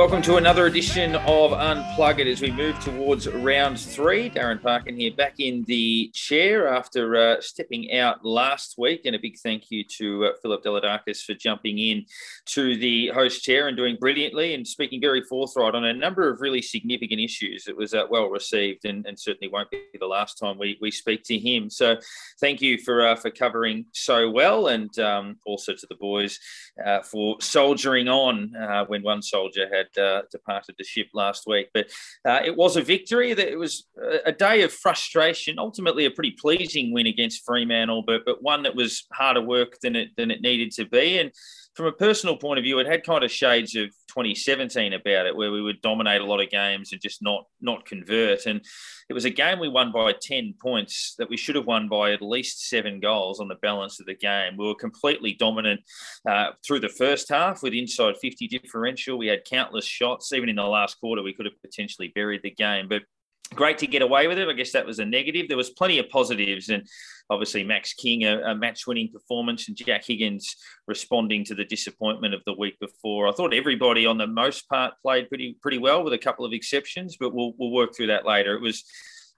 Welcome to another edition of Unplug It as we move towards round three. Darren Parkin here back in the chair after uh, stepping out last week. And a big thank you to uh, Philip Deladakis for jumping in to the host chair and doing brilliantly and speaking very forthright on a number of really significant issues. It was uh, well received and, and, certainly won't be the last time we, we speak to him. So thank you for, uh, for covering so well and um, also to the boys uh, for soldiering on uh, when one soldier had departed the ship last week. But uh, it was a victory. That it was a day of frustration. Ultimately, a pretty pleasing win against Fremantle, but but one that was harder work than it than it needed to be. And from a personal point of view, it had kind of shades of 2017 about it, where we would dominate a lot of games and just not not convert. And it was a game we won by 10 points that we should have won by at least seven goals on the balance of the game. We were completely dominant uh, through the first half with inside 50 differential. We had countless shots. Even in the last quarter, we could have potentially buried the game, but great to get away with it. I guess that was a negative. There was plenty of positives, and obviously Max King a, a match-winning performance, and Jack Higgins responding to the disappointment of the week before. I thought everybody, on the most part, played pretty pretty well, with a couple of exceptions, but we'll we'll work through that later. It was.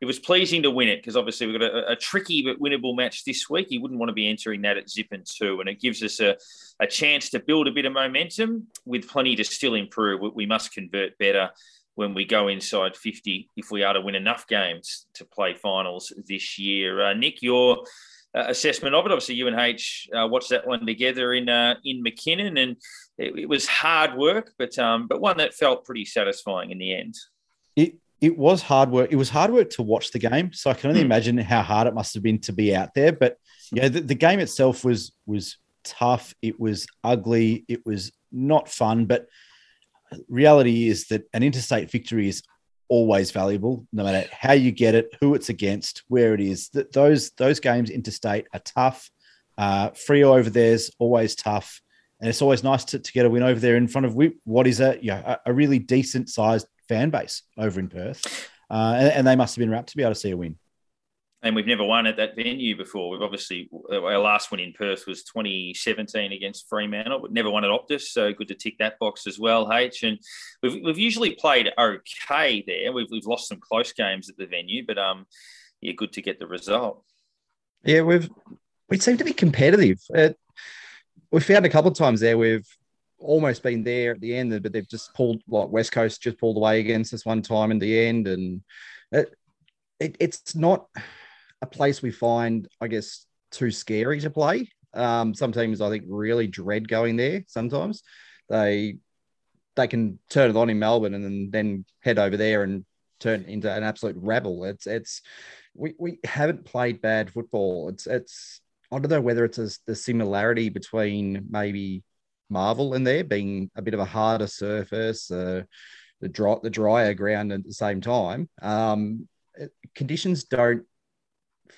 It was pleasing to win it because obviously we've got a, a, tricky but winnable match this week. You wouldn't want to be entering that at zip and two, and it gives us a, a chance to build a bit of momentum with plenty to still improve. We must convert better when we go inside 50 if we are to win enough games to play finals this year. Uh, Nick, your uh, assessment of it. Obviously, you and H uh, watched that one together in uh, in McKinnon, and it, it, was hard work, but um, but one that felt pretty satisfying in the end. It it was hard work. It was hard work to watch the game, so I can only mm. imagine how hard it must have been to be out there. But yeah, the, the game itself was was tough. It was ugly. It was not fun, but reality is that an interstate victory is always valuable, no matter how you get it, who it's against, where it is. That those those games interstate are tough. Uh, Freo over there is always tough, and it's always nice to, to get a win over there in front of what is a you know, a, really decent sized fan base over in Perth, uh, and, and, they must have been rapt to be able to see a win and we've never won at that venue before. We've obviously our last win in Perth was 2017 against Fremantle, but never won at Optus. So good to tick that box as well, H. And we've, we've usually played okay there. We've, we've lost some close games at the venue, but um, yeah, good to get the result. Yeah, we've we seem to be competitive. It, we found a couple of times there we've almost been there at the end, but they've just pulled like West Coast just pulled away against us one time in the end, and it, it, it's not a place we find, I guess, too scary to play. Um, some teams, I think, really dread going there. Sometimes they they can turn it on in Melbourne and then, then head over there and turn into an absolute rebel. It's it's we, we haven't played bad football. It's it's I don't know whether it's a, the similarity between maybe Marvel and there being a bit of a harder surface, uh, the dry the drier ground at the same time. Um, conditions don't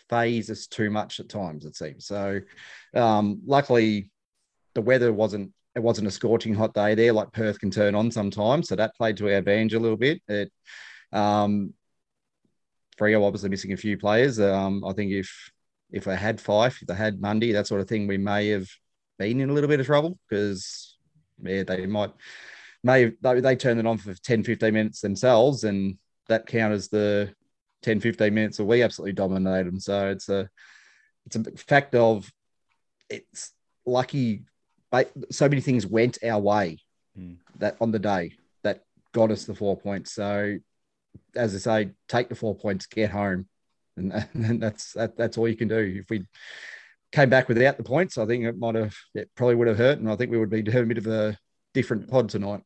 phase us too much at times, it seems. So, um, luckily, the weather wasn't it wasn't a scorching hot day there like Perth can turn on sometimes, so that played to our advantage a little bit. It, um, Freo obviously missing a few players. Um, I think if if I had Fyfe, if they had Mundy, that sort of thing, we may have been in a little bit of trouble because yeah, they might may they, they turned it on for 10, 15 minutes themselves, and that counters the 10, 15 minutes, or we absolutely dominate them. So it's a it's a fact of it's lucky. So many things went our way mm. that on the day that got us the four points. So as I say, take the four points, get home, and, and that's that, that's all you can do. If we came back without the points, I think it might have it probably would have hurt, and I think we would be doing a bit of a different pod tonight.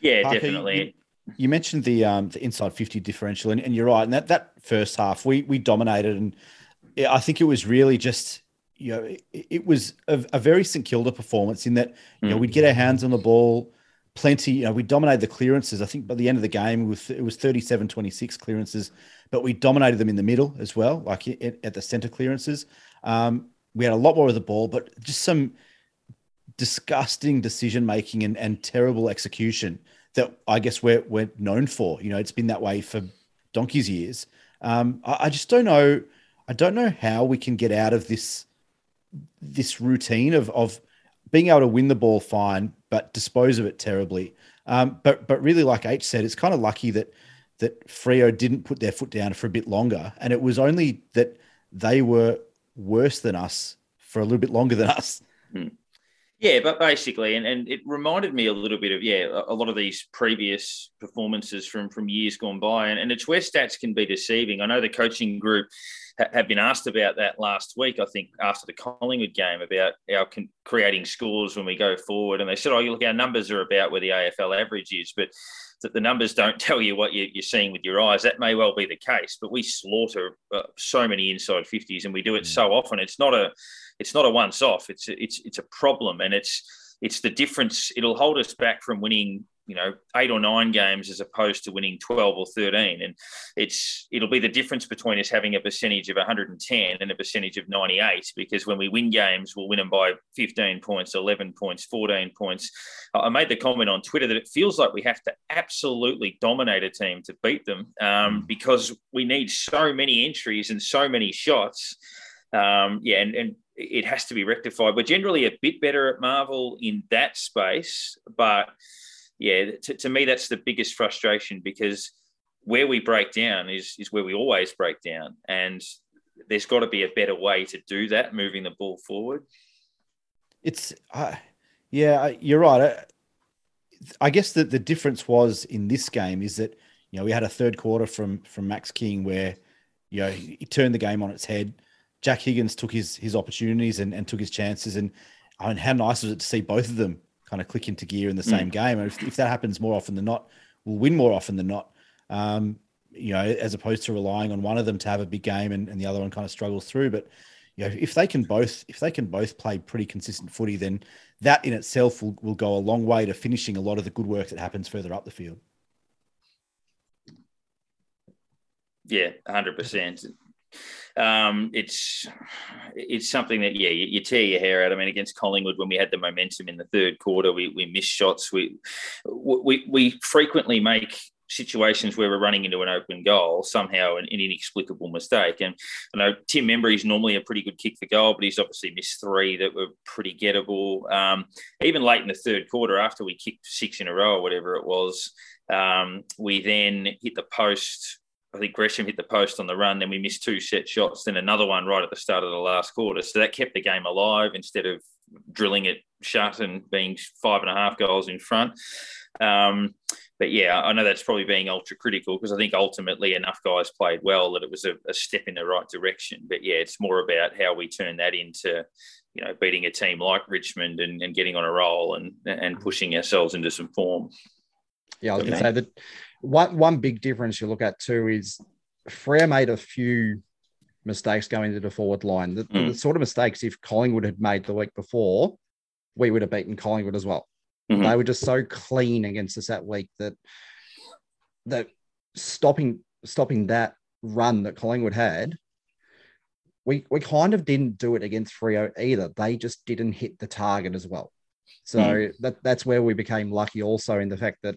Yeah, definitely you mentioned the um, the inside 50 differential, and, and you're right. And that, that first half, we we dominated, and I think it was really just you know it, it was a, a, very St Kilda performance in that you mm. know we'd get our hands on the ball, plenty. You know we dominated the clearances. I think by the end of the game, it was it was 37-26 clearances, but we dominated them in the middle as well, like at, at the center clearances. Um, we had a lot more of the ball, but just some disgusting decision making and, and terrible execution that I guess we're we're known for. You know, it's been that way for donkey's years. Um, I, I, just don't know. I don't know how we can get out of this this routine of of being able to win the ball fine, but dispose of it terribly. Um, but but really, like H said, it's kind of lucky that that Freo didn't put their foot down for a bit longer, and it was only that they were worse than us for a little bit longer than us. Hmm. Yeah, but basically, and, and it reminded me a little bit of yeah, a, lot of these previous performances from from years gone by, and, and it's where stats can be deceiving. I know the coaching group ha- have been asked about that last week. I think after the Collingwood game about our con- creating scores when we go forward, and they said, "Oh, look, our numbers are about where the AFL average is," but that the numbers don't tell you what you, are seeing with your eyes. That may well be the case, but we slaughter uh, so many inside 50s and we do it mm. so often. It's not a it's not a once off. It's a, it's it's a problem, and it's it's the difference. It'll hold us back from winning you know eight or nine games as opposed to winning 12 or 13 and it's it'll be the difference between us having a percentage of 110 and a percentage of 98 because when we win games we'll win them by 15 points 11 points 14 points i made the comment on twitter that it feels like we have to absolutely dominate a team to beat them um, mm. because we need so many entries and so many shots um, yeah and, and it has to be rectified. We're generally a bit better at Marvel in that space, but yeah, to, to me, that's the biggest frustration because where we break down is, is where we always break down. And there's got to be a better way to do that, moving the ball forward. It's, uh, yeah, you're right. I, I guess that the difference was in this game is that, you know, we had a third quarter from, from Max King where, you know, he turned the game on its head. Jack Higgins took his, his opportunities and, and took his chances. And I mean, how nice was it to see both of them kind of click into gear in the same mm. game. And if, if, that happens more often than not, we'll win more often than not. Um, you know, as opposed to relying on one of them to have a big game and, and the other one kind of struggles through. But you know, if they can both if they can both play pretty consistent footy, then that in itself will, will go a long way to finishing a lot of the good work that happens further up the field. Yeah, hundred percent um, it's it's something that yeah you, you, tear your hair out. I mean, against Collingwood when we had the momentum in the third quarter, we we missed shots. We we we frequently make situations where we're running into an open goal somehow an, an inexplicable mistake. And I know Tim Membrey is normally a pretty good kick for goal, but he's obviously missed three that were pretty gettable. Um, even late in the third quarter, after we kicked six in a row or whatever it was, um, we then hit the post I think Gresham hit the post on the run, then we missed two set shots, then another one right at the start of the last quarter. So that kept the game alive instead of drilling it shut and being five and a half goals in front. Um, but yeah, I know that's probably being ultra critical because I think ultimately enough guys played well that it was a, a, step in the right direction. But yeah, it's more about how we turn that into, you know, beating a team like Richmond and, and getting on a roll and and pushing ourselves into some form. Yeah, I was going to say that one one big difference you look at too is Freo made a few mistakes going to the forward line. The, mm. the, sort of mistakes if Collingwood had made the week before, we would have beaten Collingwood as well. Mm-hmm. They were just so clean against us that week that that stopping stopping that run that Collingwood had, we we kind of didn't do it against Freo either. They just didn't hit the target as well. So mm. that that's where we became lucky also in the fact that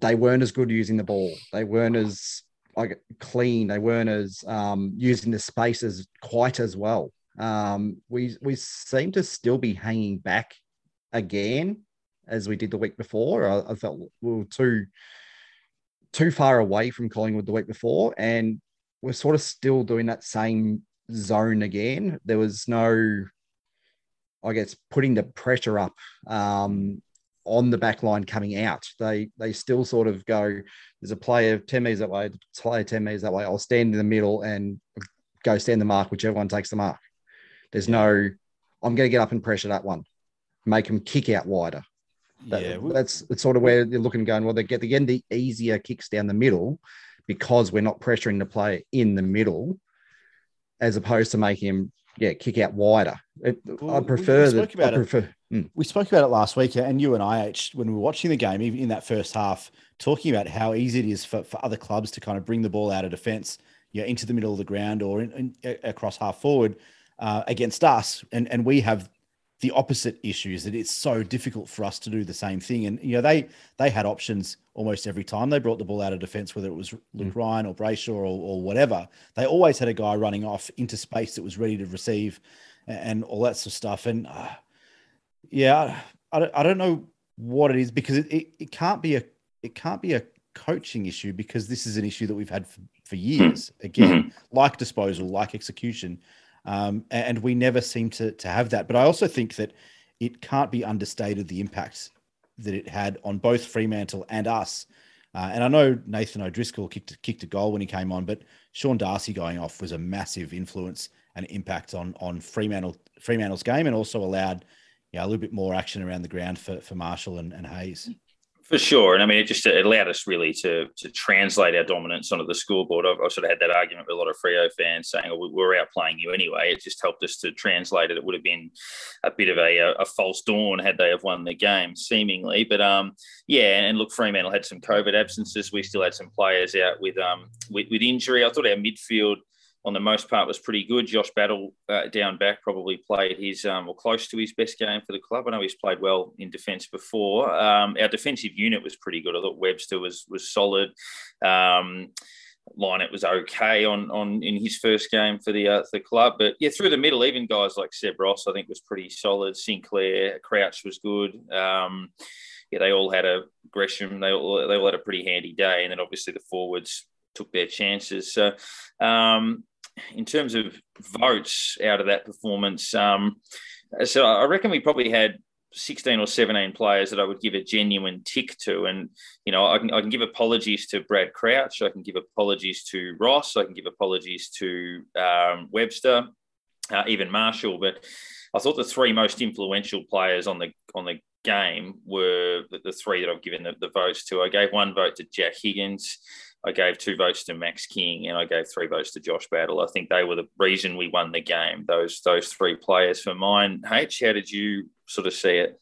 they weren't as good using the ball. They weren't as like clean. They weren't as um, using the spaces quite as well. Um, we we seem to still be hanging back again as we did the week before. I, I felt we were too too far away from Collingwood the week before, and we're sort of still doing that same zone again. There was no, I guess, putting the pressure up um, on the back line coming out. They they still sort of go, there's a player 10 meters that way, player 10 meters that way. I'll stand in the middle and go stand the mark, whichever one takes the mark. There's no, I'm going to get up and pressure that one, make them kick out wider. That, yeah, that's, that's sort of where they're looking going. Well, they get again the easier kicks down the middle because we're not pressuring the player in the middle, as opposed to making him yeah kick out wider. It, well, I prefer that. I prefer. Mm. We spoke about it last week, and you and I, when we were watching the game, even in that first half, talking about how easy it is for, for other clubs to kind of bring the ball out of defence, you know, into the middle of the ground or in, in, across half forward uh, against us, and and we have the opposite issues that it's so difficult for us to do the same thing. And you know, they they had options almost every time they brought the ball out of defence, whether it was Luke mm. Ryan or Brayshaw or, or whatever. They always had a guy running off into space that was ready to receive and, and all that sort of stuff. And uh, Yeah, I don't, I don't know what it is because it, it, it can't be a it can't be a coaching issue because this is an issue that we've had for, for years. Again, mm-hmm. like disposal, like execution, um, and we never seem to to have that. But I also think that it can't be understated the impact that it had on both Fremantle and us. Uh, and I know Nathan O'Driscoll kicked kicked a goal when he came on, but Sean Darcy going off was a massive influence and impact on on Fremantle Fremantle's game, and also allowed yeah, a little bit more action around the ground for, for Marshall and, and Hayes. For sure, and I mean, it just it allowed us really to to translate our dominance onto the scoreboard. I've, I've sort of had that argument with a lot of Freo fans saying, "Oh, we're outplaying you anyway." It just helped us to translate it. It would have been a bit of a, a false dawn had they have won the game, seemingly. But um, yeah, and look, Fremantle had some COVID absences. We still had some players out with um with, with injury. I thought our midfield on the most part was pretty good. Josh Battle uh, down back probably played his um, or close to his best game for the club. I know he's played well in defence before. Um, our defensive unit was pretty good. I thought Webster was was solid. Um, It was okay on on in his first game for the uh, the club, but yeah, through the middle, even guys like Seb Ross, I think was pretty solid. Sinclair, Crouch was good. Um, yeah, they all had a Gresham. They all they all had a pretty handy day, and then obviously the forwards took their chances. So, um, in terms of votes out of that performance, um, so I reckon we probably had 16 or 17 players that I would give a genuine tick to. And, you know, I can, I can give apologies to Brad Crouch. I can give apologies to Ross. I can give apologies to um, Webster, uh, even Marshall. But I thought the three most influential players on the on the game were the, the three that I've given the, the votes to. I gave one vote to Jack Higgins. I gave two votes to Max King and I gave three votes to Josh Battle. I think they were the reason we won the game. Those those three players for mine. H, how did you sort of see it?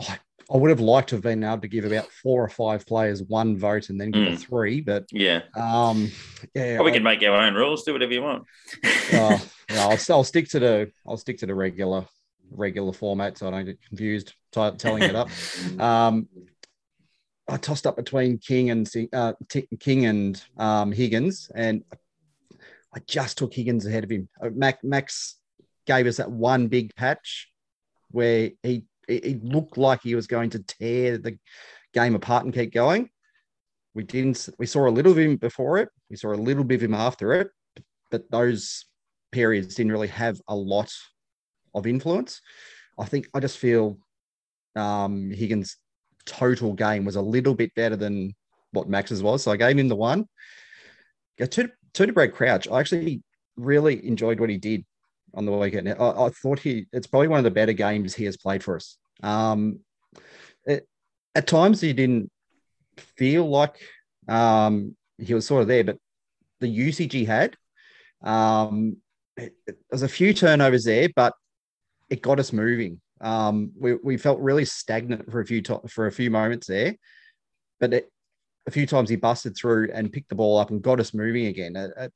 I, I would have liked to have been able to give about four or five players one vote and then give mm. a three, but yeah, um, yeah, we can make our own rules. Do whatever you want. uh, I'll, I'll stick to the I'll stick to the regular regular format so I don't get confused t- telling it up. Um, I tossed up between King and uh, King and um, Higgins, and I just took Higgins ahead of him. Uh, Mac, Max gave us that one big patch where he he looked like he was going to tear the game apart and keep going. We didn't. We saw a little of him before it. We saw a little bit of him after it, but those periods didn't really have a lot of influence. I think I just feel um, Higgins total game was a little bit better than what Max's was. So I gave him the one. Go to, to Brad Crouch. I actually really enjoyed what he did on the weekend. I, I, thought he it's probably one of the better games he has played for us. Um, it, at times he didn't feel like um, he was sort of there, but the usage he had, um, it, there's a few turnovers there, but it got us moving. Um, we, we felt really stagnant for a few to- for a few moments there, but it, a few times he busted through and picked the ball up and got us moving again. It, it,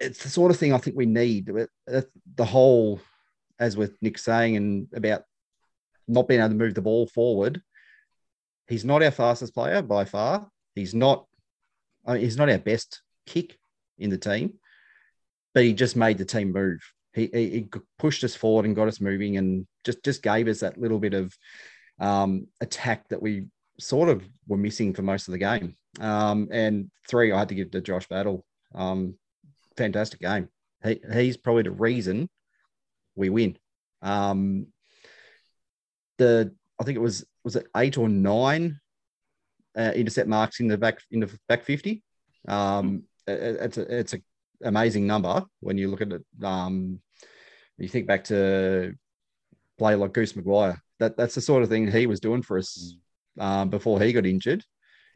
it's the sort of thing I think we need. the whole, as with Nick saying, and about not being able to move the ball forward. He's not our fastest player by far. He's not. I mean, he's not our best kick in the team, but he just made the team move he, he pushed us forward and got us moving and just just gave us that little bit of um, attack that we sort of were missing for most of the game. Um, and three, I had to give to Josh Battle. Um, fantastic game. He, he's probably the reason we win. Um, the I think it was was it eight or nine uh, intercept marks in the back in the back fifty. Um, it, it's a it's a amazing number when you look at it. Um, you think back to play like Goose McGuire. That that's the sort of thing he was doing for us mm. um, before he got injured.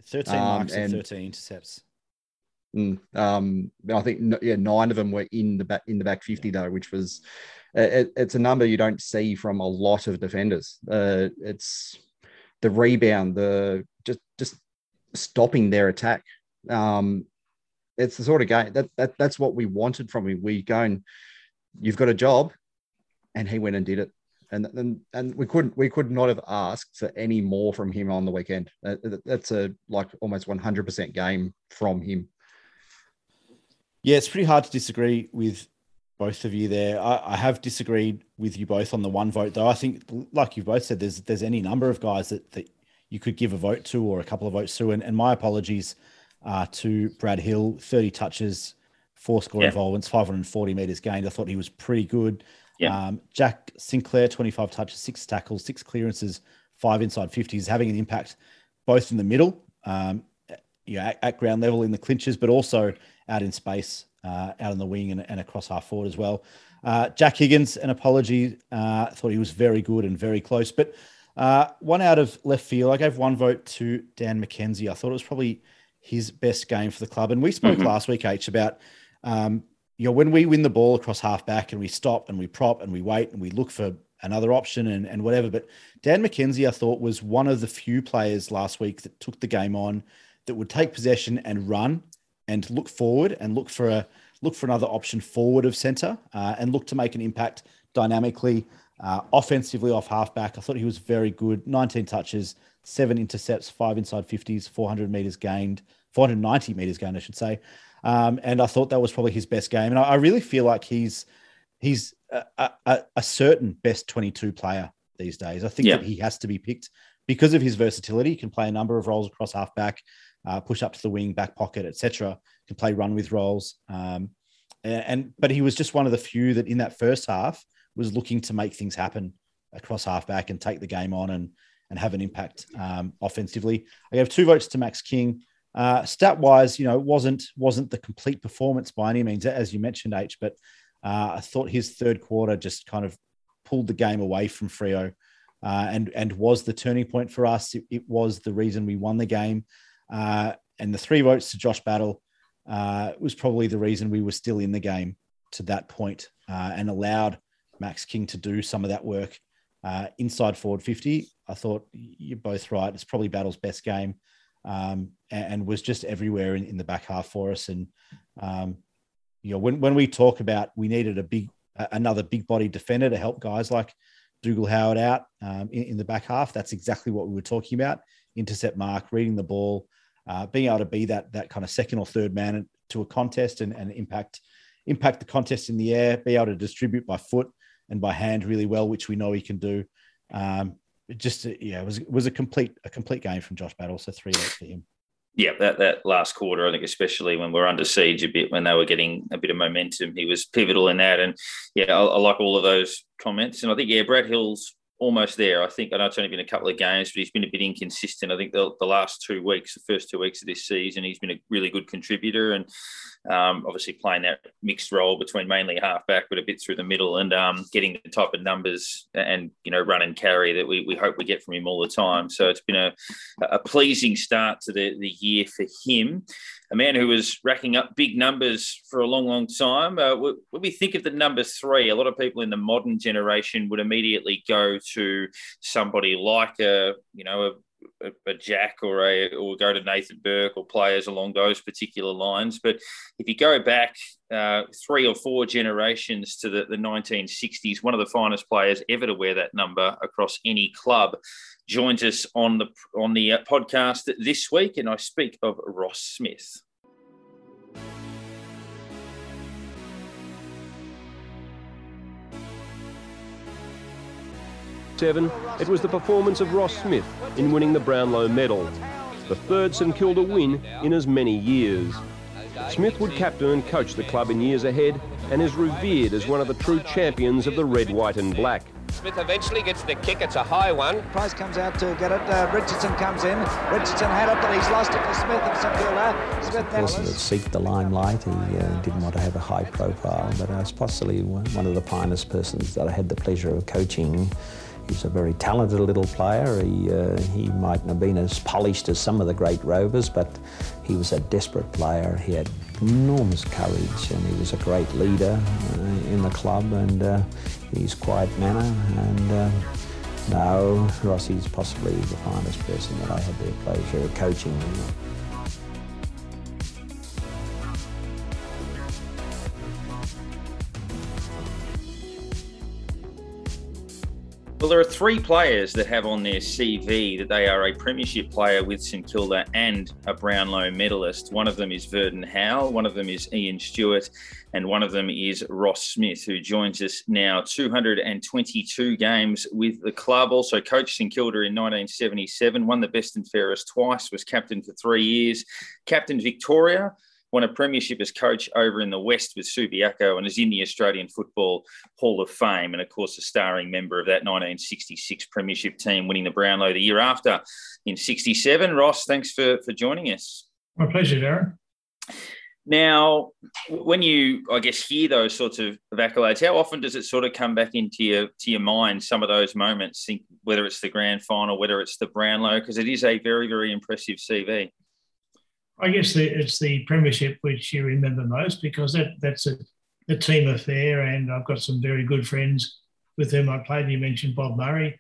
Thirteen um, marks and, and, thirteen intercepts. Mm, um, I think yeah, nine of them were in the back in the back fifty though, which was it, it's a number you don't see from a lot of defenders. Uh, it's the rebound, the just just stopping their attack. Um, it's the sort of game that, that that's what we wanted from him. We go and you've got a job, and he went and did it. And, and and we couldn't we could not have asked for any more from him on the weekend. That's a like almost 100% game from him. Yeah, it's pretty hard to disagree with both of you there. I, I, have disagreed with you both on the one vote, though. I think, like you both said, there's there's any number of guys that, that you could give a vote to or a couple of votes to. And, and my apologies uh, to Brad Hill, 30 touches, four score yeah. involvements, 540 meters gained. I thought he was pretty good. Yeah. Um, Jack Sinclair, 25 touches, six tackles, six clearances, five inside 50s, having an impact both in the middle, um, you know, at, at, ground level in the clinches, but also out in space, uh, out in the wing and, and, across half forward as well. Uh, Jack Higgins, an apology. Uh, thought he was very good and very close, but uh, one out of left field. I gave one vote to Dan McKenzie. I thought it was probably his best game for the club. And we spoke mm-hmm. last week, H, about um, you know when we win the ball across half back and we stop and we prop and we wait and we look for another option and, and whatever. But Dan McKenzie, I thought, was one of the few players last week that took the game on, that would take possession and run and look forward and look for a look for another option forward of centre uh, and look to make an impact dynamically. Uh, offensively off halfback, I thought he was very good. 19 touches, seven intercepts, five inside 50s, 400 meters gained, 490 meters gained, I should say. Um, and I thought that was probably his best game. And I, I really feel like he's he's a, a, a, certain best 22 player these days. I think yeah. that he has to be picked because of his versatility. He can play a number of roles across halfback, uh, push up to the wing, back pocket, etc. Can play run with roles. Um, and, and but he was just one of the few that in that first half was looking to make things happen across halfback and take the game on and and have an impact um, offensively. I gave two votes to Max King. Uh, stat wise, you know, wasn't wasn't the complete performance by any means, as you mentioned, H. But uh, I thought his third quarter just kind of pulled the game away from Freo, uh, and and was the turning point for us. It, it was the reason we won the game, uh, and the three votes to Josh Battle uh, was probably the reason we were still in the game to that point, uh, and allowed Max King to do some of that work inside forward 50. I thought you're both right. It's probably Battle's best game um, and, and, was just everywhere in, in, the back half for us. And, um, you know, when, when we talk about we needed a big, another big body defender to help guys like Dougal Howard out um, in, in, the back half, that's exactly what we were talking about. Intercept mark, reading the ball, uh, being able to be that, that kind of second or third man to a contest and, and impact, impact the contest in the air, be able to distribute by foot and by hand really well, which we know he can do. Um, just yeah, it was was a complete a complete game from Josh Battle. So three votes for him. Yeah, that, that last quarter, I think, especially when we're under siege a bit, when they were getting a bit of momentum, he was pivotal in that. And yeah, I, I like all of those comments. And I think, yeah, Brad Hill's almost there. I think I know it's only been a couple of games, but he's been a bit inconsistent. I think the, the last two weeks, the first two weeks of this season, he's been a really good contributor and um, obviously playing that mixed role between mainly halfback, but a bit through the middle and um, getting the type of numbers and you know run and carry that we, we hope we get from him all the time. So it's been a, a pleasing start to the, the year for him a man who was racking up big numbers for a long, long time. Uh, when we think of the number three, a lot of people in the modern generation would immediately go to somebody like a, you know, a a, Jack or a or go to Nathan Burke or players along those particular lines. But if you go back uh, three or four generations to the, the 1960s, one of the finest players ever to wear that number across any club joins us on the on the uh, podcast this week, and I speak of Ross Smith. It was the performance of Ross Smith in winning the Brownlow medal, the third St Kilda win in as many years. Smith would captain and coach the club in years ahead and is revered as one of the true champions of the red, white and black. Smith eventually gets the kick. It's a high one. Price comes out to get it. Uh, Richardson comes in. Richardson had it, but he's lost it to Smith of St Kilda. Smith now. person that seek the limelight. He uh, didn't want to have a high profile, but I was possibly one of the finest persons that I had the pleasure of coaching. He's a very talented little player. He, uh, he mightn't have been as polished as some of the great rovers, but he was a desperate player. He had enormous courage and he was a great leader uh, in the club and uh, his quiet manner. And uh, now Rossi's possibly the finest person that I had the pleasure of coaching. Well, there are three players that have on their CV that they are a premiership player with St Kilda and a Brownlow medalist. One of them is Verdon Howell, one of them is Ian Stewart, and one of them is Ross Smith, who joins us now 222 games with the club. Also coached St Kilda in 1977, won the best and fairest twice, was captain for three years, captain Victoria won a premiership as coach over in the West with Subiaco and is in the Australian Football Hall of Fame. And of course, a starring member of that 1966 premiership team, winning the Brownlow the year after in 67. Ross, thanks for, for joining us. My pleasure, Darren. Now, when you, I guess, hear those sorts of accolades, how often does it sort of come back into your to your mind? Some of those moments, think whether it's the grand final, whether it's the Brownlow, because it is a very, very impressive CV. I guess the, it's the premiership which you remember most because that that's a, a, team affair, and I've got some very good friends with whom I played. You mentioned Bob Murray,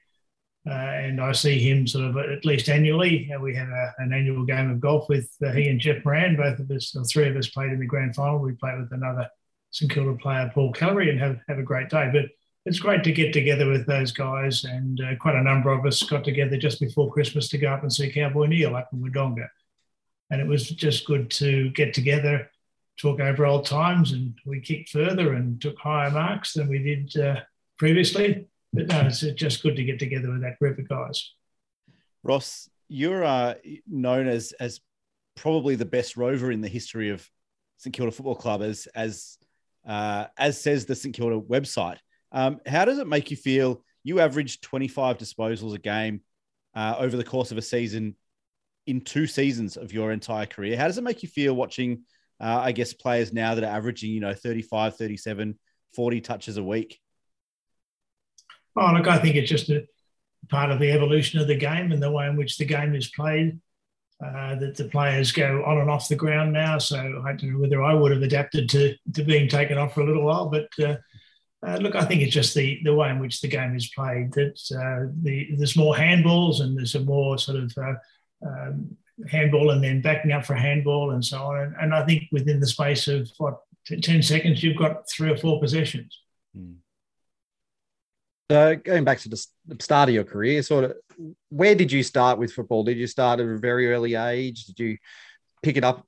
uh, and I see him sort of at least annually. We have a, an annual game of golf with uh, he and Jeff Moran. Both of us, or three of us, played in the grand final. We played with another St Kilda player, Paul Kellery, and have have a great day. But it's great to get together with those guys, and uh, quite a number of us got together just before Christmas to go up and see Cowboy Neale up in Wodonga and it was just good to get together, talk over old times, and we kicked further and took higher marks than we did uh, previously. But no, it's just good to get together with that group of guys. Ross, you're uh, known as as probably the best rover in the history of St Kilda Football Club, as as uh, as says the St Kilda website. Um, how does it make you feel? You averaged 25 disposals a game uh, over the course of a season in two seasons of your entire career. How does it make you feel watching, uh, I guess, players now that are averaging, you know, 35, 37, 40 touches a week? Oh, look, I think it's just a part of the evolution of the game and the way in which the game is played. Uh, that the players go on and off the ground now. So I don't know whether I would have adapted to, to being taken off for a little while, but uh, uh, look, I think it's just the, the way in which the game is played. That uh, the, there's more handballs and there's a more sort of uh, um, handball and then backing up for handball and so on. And, and, I think within the space of what 10 seconds, you've got three or four possessions. Hmm. So going back to the start of your career, sort of, where did you start with football? Did you start at a very early age? Did you pick it up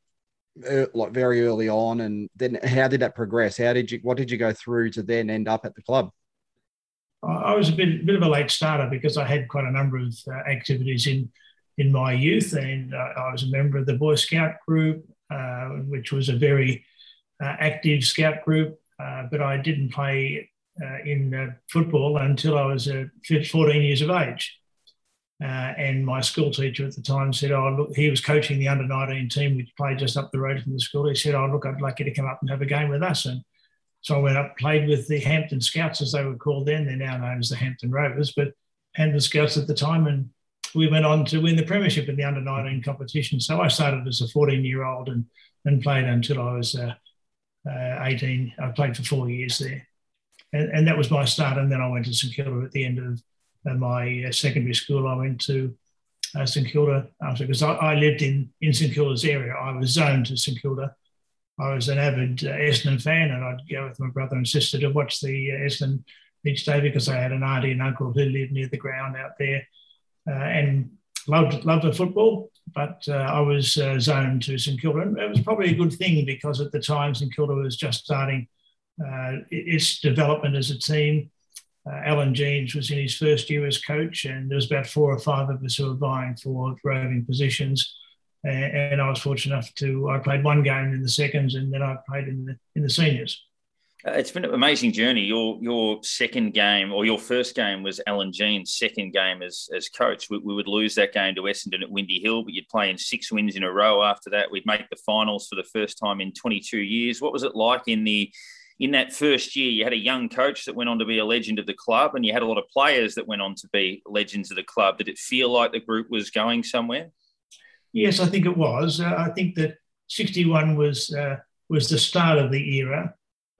uh, like very early on, and then how did that progress? How did you? What did you go through to then end up at the club? I was a bit, bit of a late starter because I had quite a number of uh, activities in in my youth, and uh, I was a member of the Boy Scout group, uh, which was a very uh, active scout group. Uh, but I didn't play uh, in uh, football until I was 14 years of age. and my school teacher at the time said, "Oh, look, he was coaching the under 19 team, which played just up the road from the school. He said, "Oh, look, I'd like you to come up and have a game with us." And so I went up, played with the Hampton Scouts, as they were called then. They're now known as the Hampton Rovers, but Hampton Scouts at the time, and we went on to win the premiership in the under 19 competition. So I started as a 14 year old and, and played until I was uh, uh, 18. I played for four years there. And, and, that was my start. And then I went to St Kilda at the end of my uh, secondary school. I went to uh, St Kilda after because I, I, lived in, in St Kilda's area. I was zoned to St Kilda. I was an avid uh, Essendon fan, and I'd go with my brother and sister to watch the uh, Essendon each day because I had an auntie and uncle who lived near the ground out there. Uh, and loved loved the football, but uh, I was uh, zoned to St Kilda. And it was probably a good thing because at the time St Kilda was just starting its development as a team. Uh, Alan Jeans was in his first year as coach, and there was about four or five of us who were vying for roving positions. And, and I was fortunate enough to I played one game in the seconds, and then I played in the in the seniors. Uh, it's been an amazing journey. Your your second game or your first game was Alan Jean's second game as, as coach. We, we, would lose that game to Essendon at Windy Hill, but you'd play in six wins in a row after that. We'd make the finals for the first time in 22 years. What was it like in the in that first year? You had a young coach that went on to be a legend of the club, and you had a lot of players that went on to be legends of the club. Did it feel like the group was going somewhere? Yes, I think it was. Uh, I think that 61 was uh, was the start of the era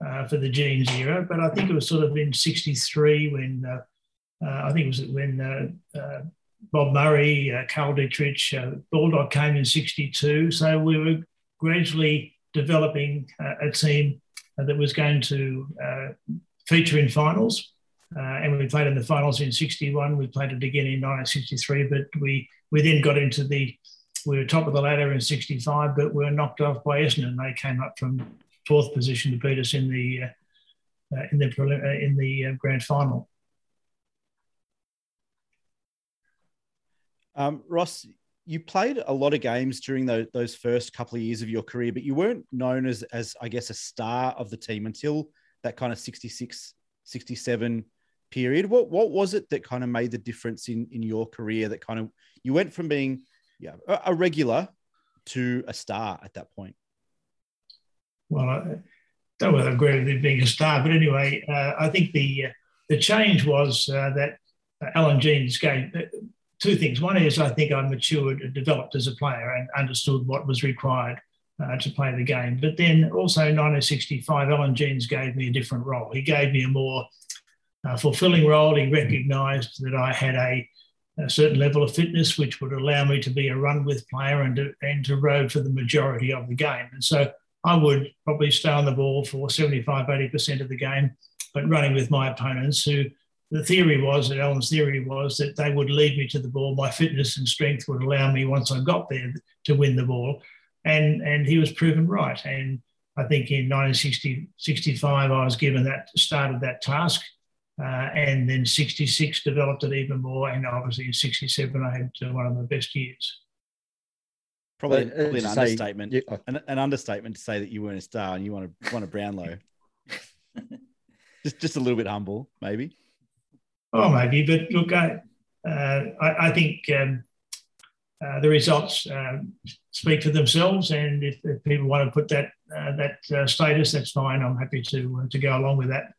uh, for the Jeans era, but I think it was sort of in '63 when uh, uh, I think it was when uh, Bob Murray, Carl Ditterich, Baldock came in '62. So we were gradually developing a team that was going to feature in finals. and we played in the finals in 61. We played it again in 1963, but we, we then got into the, we were top of the ladder in 65, but we were knocked off by Essendon. They came up from fourth position to beat us in the, uh, uh, in the, uh, in the uh, grand final. Um, Ross, you played a lot of games during the, those first couple of years of your career, but you weren't known as, as I guess, a star of the team until that kind of 66, 67 period. What what was it that kind of made the difference in in your career? That kind of you went from being yeah a regular to a star at that point. Well, I don't whether I agree with it being a star, but anyway, uh, I think the uh, the change was uh, that Alan Jeans gave uh, two things. One is I think I matured and developed as a player and understood what was required uh, to play the game. But then also in 1965, Alan Jeans gave me a different role. He gave me a more uh, fulfilling role. He recognised that I had a, a, certain level of fitness which would allow me to be a run with player and to, and to row for the majority of the game. And so I would probably stay on the ball for 75, 80% of the game, but running with my opponents who the theory was that Alan's theory was that they would lead me to the ball. My fitness and strength would allow me once I got there to win the ball. And, and he was proven right. And I think in 1965, I was given that, started that task. Uh, and then 66 developed it even more. And obviously in 67, I had uh, one of my best years. Probably, uh, probably an understatement. Say, yeah. an, an, understatement to say that you weren't a star and you want to want a Brownlow. just, just a little bit humble, maybe. Oh, maybe. But look, I, uh, I, I, think um, uh, the results um, speak for themselves. And if, if, people want to put that that status, that's fine. I'm happy to, to go along with that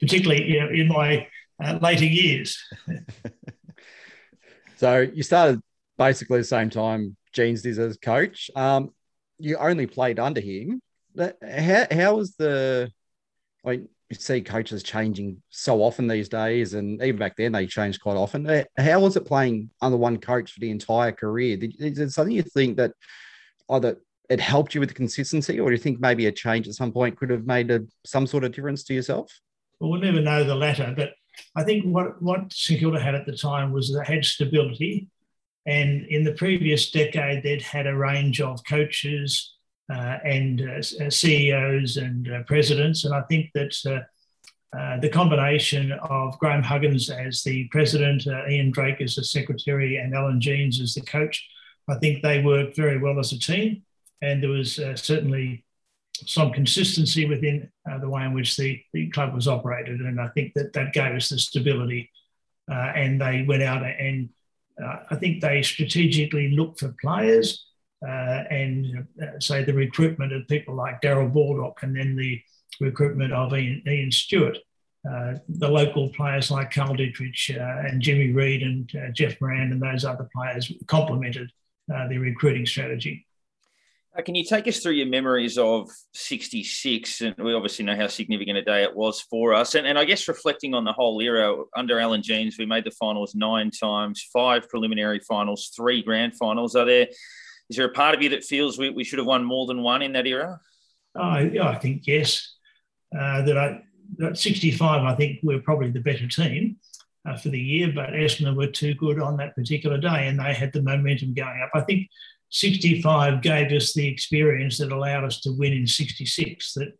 particularly you know, in my uh, later years. so you started basically the same time Jeans did as coach. Um, you only played under him. How, how was the, I mean, you see coaches changing so often these days, and even back then they changed quite often. Uh, how was it playing under one coach for the entire career? Did, is it something you think that either it helped you with the consistency, or do you think maybe a change at some point could have made a, some sort of difference to yourself? Well, we'll never know the latter, but I think what, what St Kilda had at the time was they had stability. And in the previous decade, they'd had a range of coaches uh, and uh, uh CEOs and uh, presidents. And I think that uh, uh, the combination of Graham Huggins as the president, Ian Drake as the secretary, and Alan Jeans as the coach, I think they worked very well as a team. And there was certainly some consistency within the way in which the, the club was operated. And I think that that gave us the stability. And they went out and uh, I think they strategically look for players uh, and uh, say the recruitment of people like Darrel Baldock and then the recruitment of Ian, Ian Stewart. Uh, the local players like Carl Ditterich and Jimmy Reed and Jeff Moran and those other players complemented the recruiting strategy. Uh, can you take us through your memories of 66? And we obviously know how significant a day it was for us. And, and I guess reflecting on the whole era under Alan Jeans, we made the finals nine times, five preliminary finals, three grand finals. Are there, is there a part of you that feels we, we should have won more than one in that era? Oh, yeah, I think yes. Uh, that I, at 65, I think we're probably the better team. Uh, for the year, but Essendon were too good on that particular day and they had the momentum going up. I think 65 gave us the experience that allowed us to win in 66. That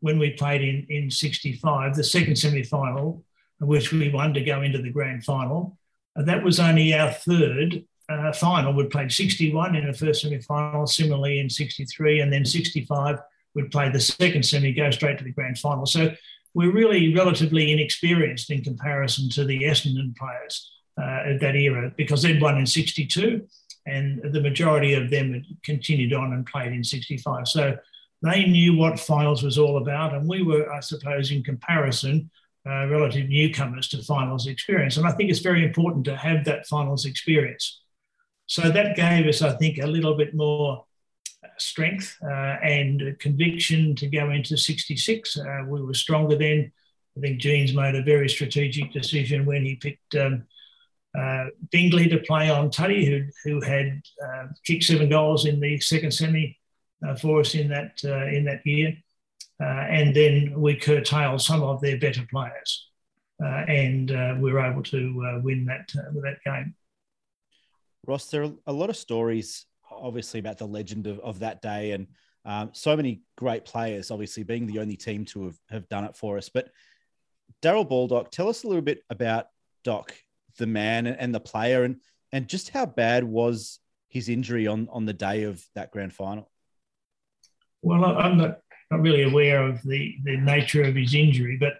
when we played in, in 65, the second semi final, which we won to go into the grand final, uh, that was only our third uh, final. We'd played 61 in the first semi final, similarly in 63, and then 65, we'd played the second semi, go straight to the grand final. So we're really relatively inexperienced in comparison to the Essendon players uh, at that era because they'd won in 62 and the majority of them continued on and played in 65. So they knew what finals was all about, and we were, I suppose, in comparison, uh, relative newcomers to finals experience. And I think it's very important to have that finals experience. So that gave us, I think, a little bit more strength uh, and conviction to go into 66. Uh, we were stronger then. I think Jeans made a very strategic decision when he picked um, uh, Dingley to play on Tuddy, who, who had uh, kicked seven goals in the second semi uh, for us in that, uh, in that year. Uh, and then we curtailed some of their better players. uh, and we were able to win that that game. Ross, there are a lot of stories, obviously, about the legend of, of that day, and um, so many great players. Obviously, being the only team to have, have done it for us. But Darrel Baldock, tell us a little bit about Doc, the man and the player, and and just how bad was his injury on on the day of that grand final? Well, I'm not, not really aware of the, the nature of his injury, but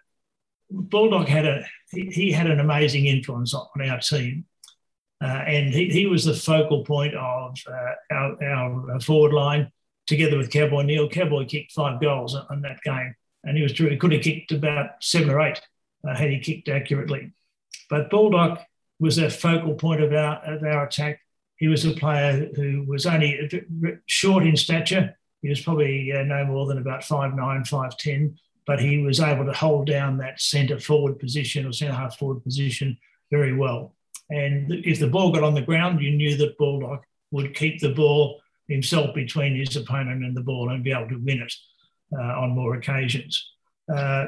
Baldock had a he, he had an amazing influence on our team, uh, and he, he was the focal point of uh, our, our forward line together with Cowboy Neale. Cowboy kicked five goals in that game, and he was true. He could have kicked about seven or eight uh, had he kicked accurately. But Baldock was a focal point of our of our attack. He was a player who was only short in stature. He was probably uh, no more than about five nine, five ten but he was able to hold down that centre forward position or centre half forward position very well. And if the ball got on the ground, you knew that Baldock would keep the ball himself between his opponent and the ball and be able to win it uh, on more occasions. Uh,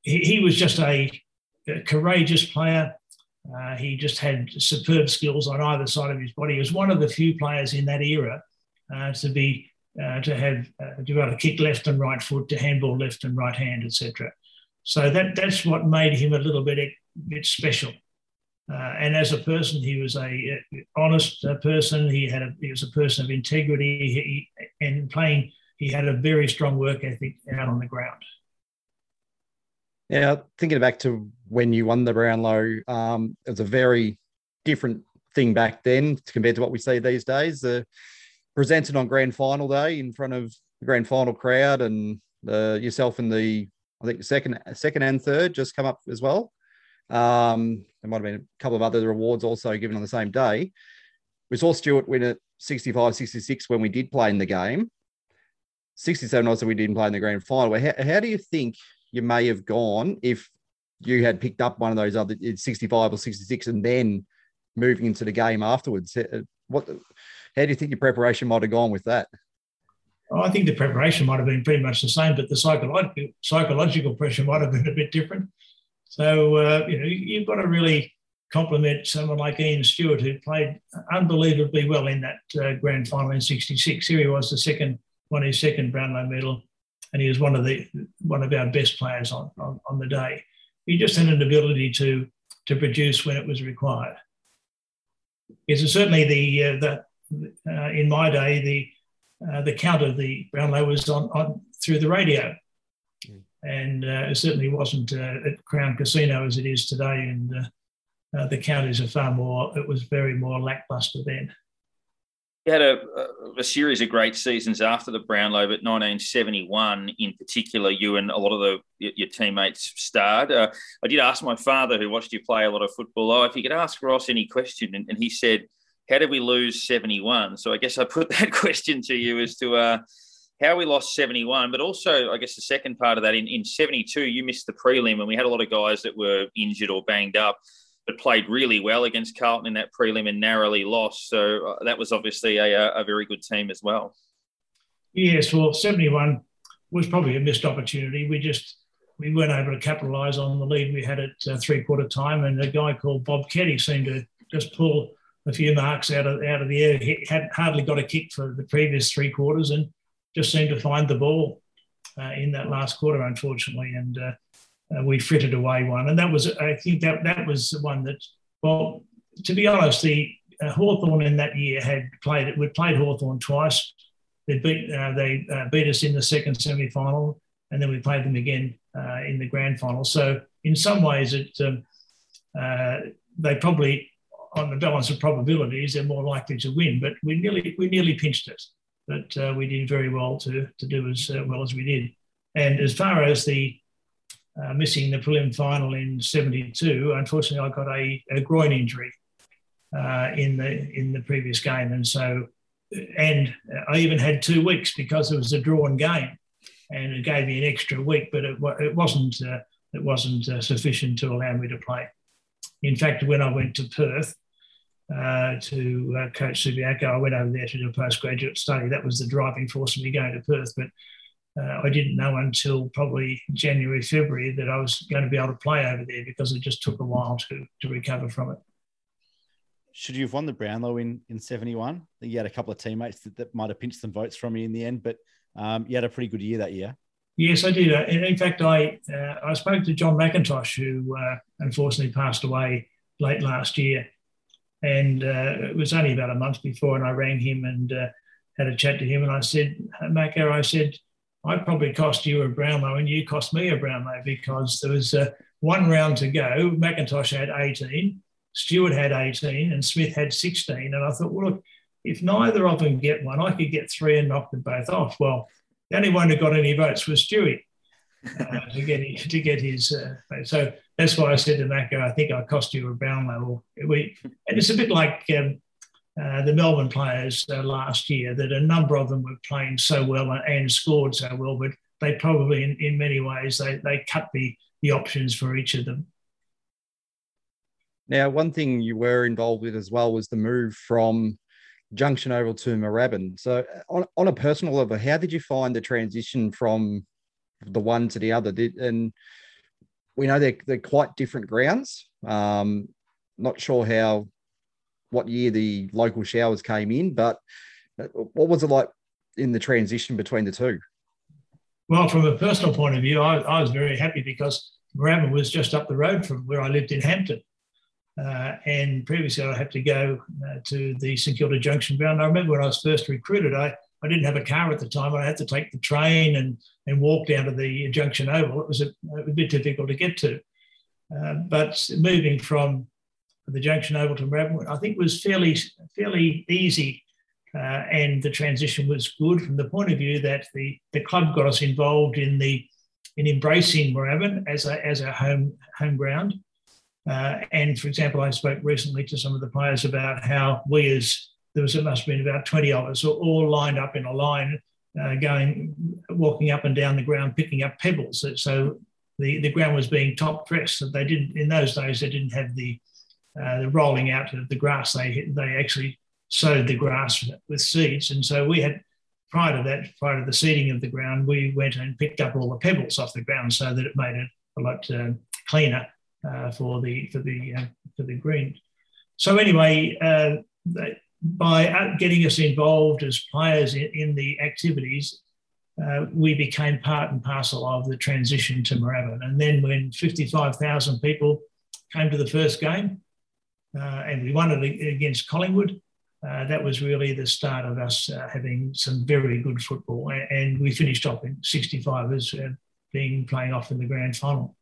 he, he, was just a, a courageous player. Uh, he just had superb skills on either side of his body. He was one of the few players in that era uh, to be uh, to have uh, to be able to kick left and right foot, to handball left and right hand, etc. So that that's what made him a little bit bit special. Uh, and as a person, he was a, honest uh, person. He had a, he was a person of integrity. He, and playing, he had a very strong work ethic out on the ground. Yeah, thinking back to when you won the Brownlow, um, it was a very different thing back then compared to what we see these days. The presented on grand final day in front of the grand final crowd, and uh, yourself and the I think second, second and third just come up as well. Um, there might have been a couple of other awards also given on the same day. We saw Stewart win at 65 66 when we did play in the game. 67 also we didn't play in the grand final. How, how do you think you may have gone if you had picked up one of those other 65 or 66 and then moving into the game afterwards? What how do you think your preparation might have gone with that? I think the preparation might have been pretty much the same, but the psychological psychological pressure might have been a bit different. So uh, you know, you've got to really compliment someone like Ian Stewart, who played unbelievably well in that uh, grand final in '66. Here he was, the second, won his second Brownlow medal, and he was one of the one of our best players on, on, on the day. He just had an ability to to produce when it was required. It's certainly the uh, the uh, in my day, the uh, the count of the Brownlow was on, on through the radio, mm. and uh, it certainly wasn't uh, at Crown Casino as it is today. And uh, the counties are far more. It was very more lackluster then. You had a, a, series of great seasons after the Brownlow, but 1971 in particular, you and a lot of the your teammates starred. Uh, I did ask my father, who watched you play a lot of football, oh, if you could ask Ross any question, and, and he said how did we lose 71? So I guess I put that question to you as to uh, how we lost 71, but also I guess the second part of that in, in 72, you missed the prelim and we had a lot of guys that were injured or banged up, but played really well against Carlton in that prelim and narrowly lost. So uh, that was obviously a, a very good team as well. Yes, well, 71 was probably a missed opportunity. We just we weren't able to capitalise on the lead we had at uh, three quarter time, and a guy called Bob Keddie seemed to just pull a few marks out of out of the air. He had hardly got a kick for the previous three quarters, and just seemed to find the ball uh, in that last quarter, unfortunately, and uh, uh, we frittered away one. And that was, I think, that that was the one that. Well, to be honest, the uh, Hawthorn in that year had played it. We played Hawthorn twice. They beat uh, they uh, beat us in the second semi final, and then we played them again uh, in the grand final. So in some ways, it um, they probably on the balance of probabilities, they're more likely to win. But we nearly we nearly pinched it, but uh, we did very well to to do as uh, well as we did. And as far as the uh, missing the prelim final in '72, unfortunately, I got a, a groin injury uh, in the in the previous game, and so and I even had two weeks because it was a drawn game, and it gave me an extra week, but it, it wasn't uh, it wasn't uh, sufficient to allow me to play. In fact, when I went to Perth, uh, to uh, coach Subiaco. I went over there to do a postgraduate study. That was the driving force of me going to Perth. But uh, I didn't know until probably January, February that I was going to be able to play over there because it just took a while to, to recover from it. Should you have won the Brownlow in, in 71? You had a couple of teammates that, that might have pinched some votes from you in the end, but um, you had a pretty good year that year. Yes, I did. Uh, in fact, I uh, I spoke to John McIntosh, who uh, unfortunately passed away late last year, and uh, it was only about a month before. And I rang him and uh, had a chat to him, and I said, Macca, I said, I'd probably cost you a Brownlow, and you cost me a Brownlow because there was uh, one round to go. McIntosh had 18, Stewart had 18, and Smith had 16. And I thought, well, look, if neither of them get one, I could get three and knock them both off. Well the only one who got any votes was Stewie uh, to get to get his. Uh, so that's why I said to Macca, I think I cost you a Brownlow. We and it's a bit like um, uh, the Melbourne players uh, last year that a number of them were playing so well and, and scored so well, but they probably in, in many ways they they cut the the options for each of them. Now, one thing you were involved with as well was the move from Junction Oval to Moorabbin. So, on, on a personal level, how did you find the transition from the one to the other? Did, and we know they're, they're quite different grounds. Um, not sure how, what year the local showers came in, but what was it like in the transition between the two? Well, from a personal point of view, I, I was very happy because Moorabbin was just up the road from where I lived in Hampton. Uh, and previously, I had to go uh, to the St Kilda Junction ground. I remember when I was first recruited, I, I didn't have a car at the time. I had to take the train and, and walk down to the Junction Oval. It was a, a bit difficult to get to. Uh, but moving from the Junction Oval to Moorabbin, I think was fairly fairly easy, uh, and the transition was good from the point of view that the, the club got us involved in the in embracing Moorabbin as a as a home home ground. Uh, and for example, I spoke recently to some of the players about how we as there was it must have been about 20 of us all lined up in a line, uh, going walking up and down the ground, picking up pebbles. So the, the ground was being top dressed. They didn't in those days they didn't have the uh, the rolling out of the grass. They they actually sowed the grass with seeds, and so we had prior to that, prior to the seeding of the ground, we went and picked up all the pebbles off the ground so that it made it a lot uh, cleaner uh, for the for the uh, for the green. So anyway, uh, by getting us involved as players in, the activities, uh, we became part and parcel of the transition to Moorabbin. And then when 55,000 people came to the first game uh, Uh, and we won it against Collingwood, uh, that was really the start of us uh, having some very good football. And we finished off in 65 as uh, being playing off in the grand final.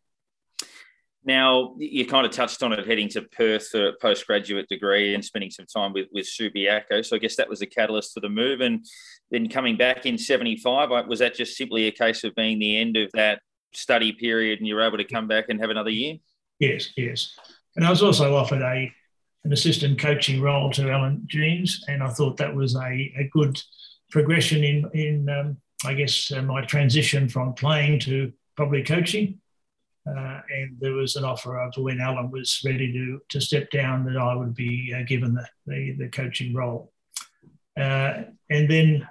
Now, you kind of touched on it heading to Perth for a postgraduate degree and spending some time with, with Subiaco. So I guess that was a catalyst for the move. And then coming back in 75, was that just simply a case of being the end of that study period and you were able to come back and have another year? Yes, yes. And I was also offered a an assistant coaching role to Alan Jeans, and I thought that was a, a good progression in, in um, I guess, uh, my transition from playing to probably coaching. Uh, and there was an offer of when Alan was ready to, to step down that I would be uh, given the, the, the, coaching role. Uh, and then,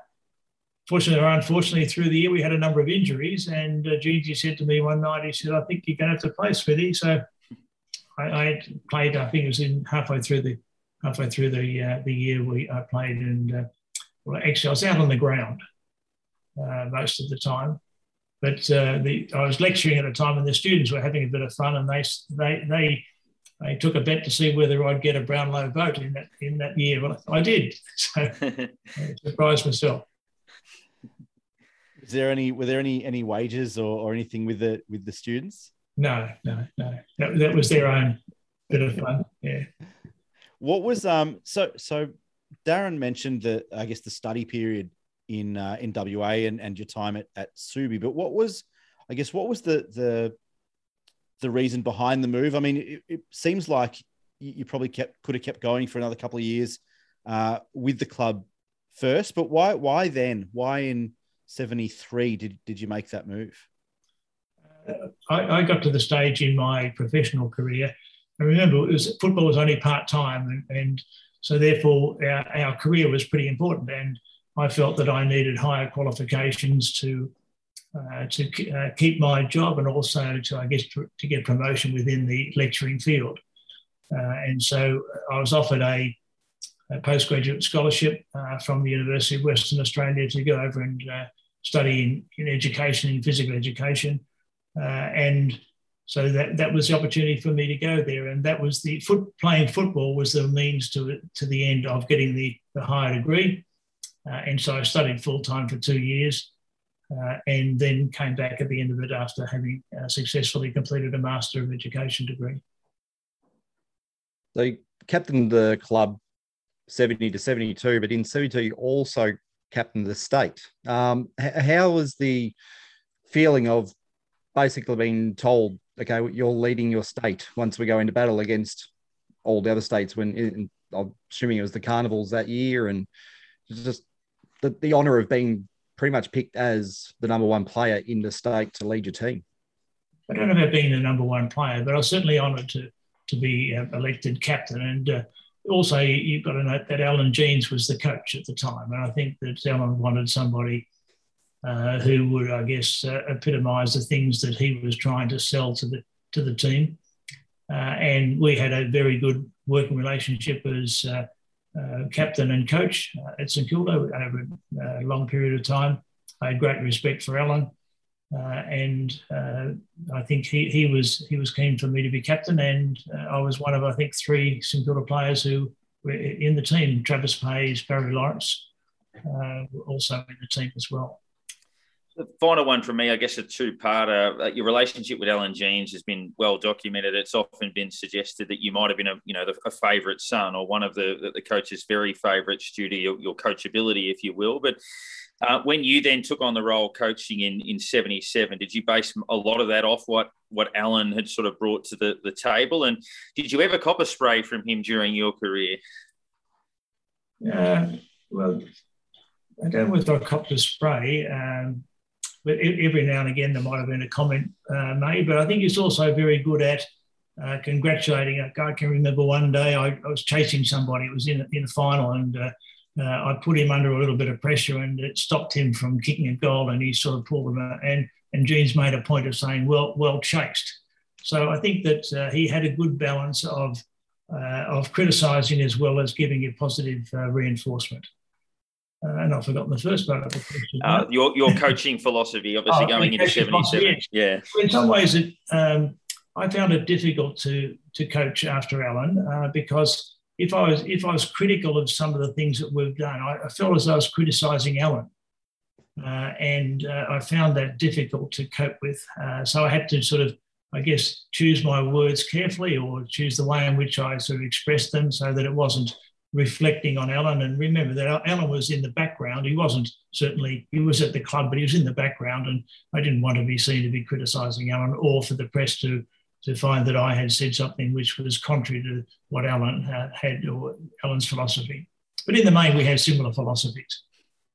fortunately or unfortunately, through the year, we had a number of injuries. And uh, Jeansy said to me one night, he said, I think you're going to have to play, Smithy. So I, I played, I think it was in halfway through the halfway through the uh, the year we I played. And uh, well, actually, I was out on the ground uh, most of the time. But uh, the, I was lecturing at a time, and the students were having a bit of fun, and they they they they took a bet to see whether I'd get a Brownlow vote in that in that year. Well, I did, so I surprised myself. Is there any were there any any wages or, or anything with the with the students? No, no, no. That, that was their own bit of fun. Yeah. What was um so so Darren mentioned the I guess the study period in uh, in WA and, and your time at, at Subi. But what was, I guess, what was the the the reason behind the move? I mean, it, it seems like you, probably kept could have kept going for another couple of years uh, with the club first, but why why then? Why in '73 did did you make that move? I, I, got to the stage in my professional career. I remember was, football was only part time, and, and, so therefore our, our career was pretty important. And I felt that I needed higher qualifications to uh, to uh, keep my job and also to, I guess, to, to get promotion within the lecturing field. Uh, and so I was offered a, a postgraduate scholarship uh, from the University of Western Australia to go over and uh, study in, in education, in physical education. Uh, and so that, that was the opportunity for me to go there. And that was the foot playing football was the means to, to the end of getting the, the higher degree. and so I studied full time for two years uh, and then came back at the end of it after having uh, successfully completed a Master of Education degree. So captained the club 70 to 72, but in 72 you also captained the state. Um, how was the feeling of basically been told, okay, you're leading your state once we go into battle against all the other states when in, I'm assuming it was the carnivals that year and just the, the honor of being pretty much picked as the number one player in the state to lead your team. I don't know about being the number one player, but I was certainly honoured to to be uh, elected captain. And uh, also, you've got to note that Alan Jeans was the coach at the time, and I think that Alan wanted somebody uh, who would, I guess, uh, epitomise the things that he was trying to sell to the to the team. Uh, and we had a very good working relationship as uh, uh, captain and coach at St Kilda over a long period of time. I had great respect for Alan, and I think he, he was he was keen for me to be captain, and I was one of I think three St Kilda players who were in the team. Travis Payze, Barry Lawrence, uh, also in the team as well. The final one for me, I guess, a two-parter. Uh, your relationship with Alan Jeans has been well documented. It's often been suggested that you might have been a, you know, a favourite son or one of the the coach's very favourites due to your, your coachability, if you will. But uh, when you then took on the role coaching in in '77, did you base a lot of that off what what Alan had sort of brought to the, the table? And did you ever cop a spray from him during your career? Yeah, well, I don't know if I copped a spray. Um, but every now and again there might have been a comment uh, made. But I think he's also very good at uh, congratulating. I can remember one day I, I, was chasing somebody. It was in in the final, and uh, uh, I put him under a little bit of pressure, and it stopped him from kicking a goal. And he sort of pulled him out. And and Jeans made a point of saying, "Well, well chased." So I think that uh, he had a good balance of uh, of criticising as well as giving a positive reinforcement. Uh, and I've forgotten the first part of the question. Uh, your, your coaching philosophy, obviously oh, going into 77. Yeah. In some ways, it, um, I found it difficult to, to coach after Alan uh, because if I, was, if I was critical of some of the things that we've done, I, I felt as though I was criticising Alan. Uh, and uh, I found that difficult to cope with. Uh, so I had to sort of, I guess, choose my words carefully or choose the way in which I sort of expressed them so that it wasn't reflecting on Alan. And remember that Alan was in the background. He wasn't certainly, he was at the club, but he was in the background. And I didn't want to be seen to be criticising Alan or for the press to, to find that I had said something which was contrary to what Alan had or Alan's philosophy. But in the main, we have similar philosophies.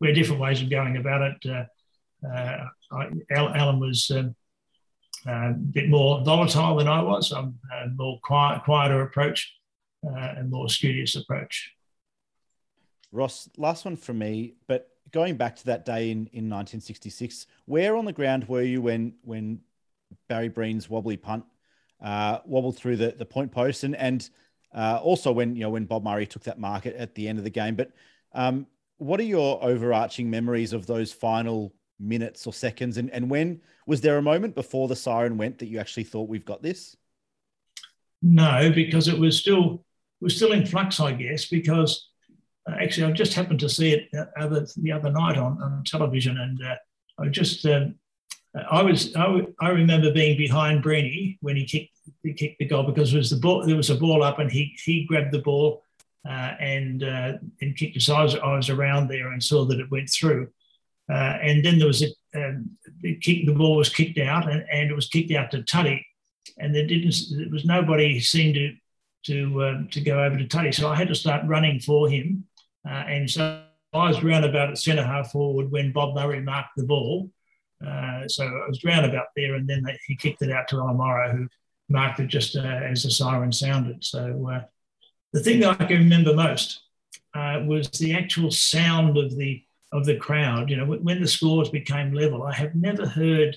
We have different ways of going about it. Uh, uh, I, Alan was um, uh, a bit more volatile than I was. I'm a more quiet, quieter approach uh, and more studious approach. Ross, last one from me, but going back to that day in, in 1966, where on the ground were you when when Barry Breen's wobbly punt uh, wobbled through the, the point post and and uh, also when you know when Bob Murray took that market at, at the end of the game. But um, what are your overarching memories of those final minutes or seconds? And and when was there a moment before the siren went that you actually thought we've got this? No, because it was still was still in flux, I guess, because uh, actually I just happened to see it uh, the other night on, on television, and uh, I just um, I was I, I, remember being behind Breeny when he kicked he kicked the goal because there was the ball there was a ball up and he he grabbed the ball uh, and uh, and kicked it. Was, I was around there and saw that it went through. Uh, and then there was a um, the, kick, the ball was kicked out and, and it was kicked out to Tuddy, and there didn't there was nobody seemed to to um, to go over to Tuddy. So I had to start running for him, uh, and so I was round about at centre half forward when Bob Murray marked the ball. Uh, so I was round about there, and then they, he kicked it out to Alan who marked it just uh, as the siren sounded. So uh, the thing that I can remember most uh, was the actual sound of the of the crowd. You know, when the scores became level, I have never heard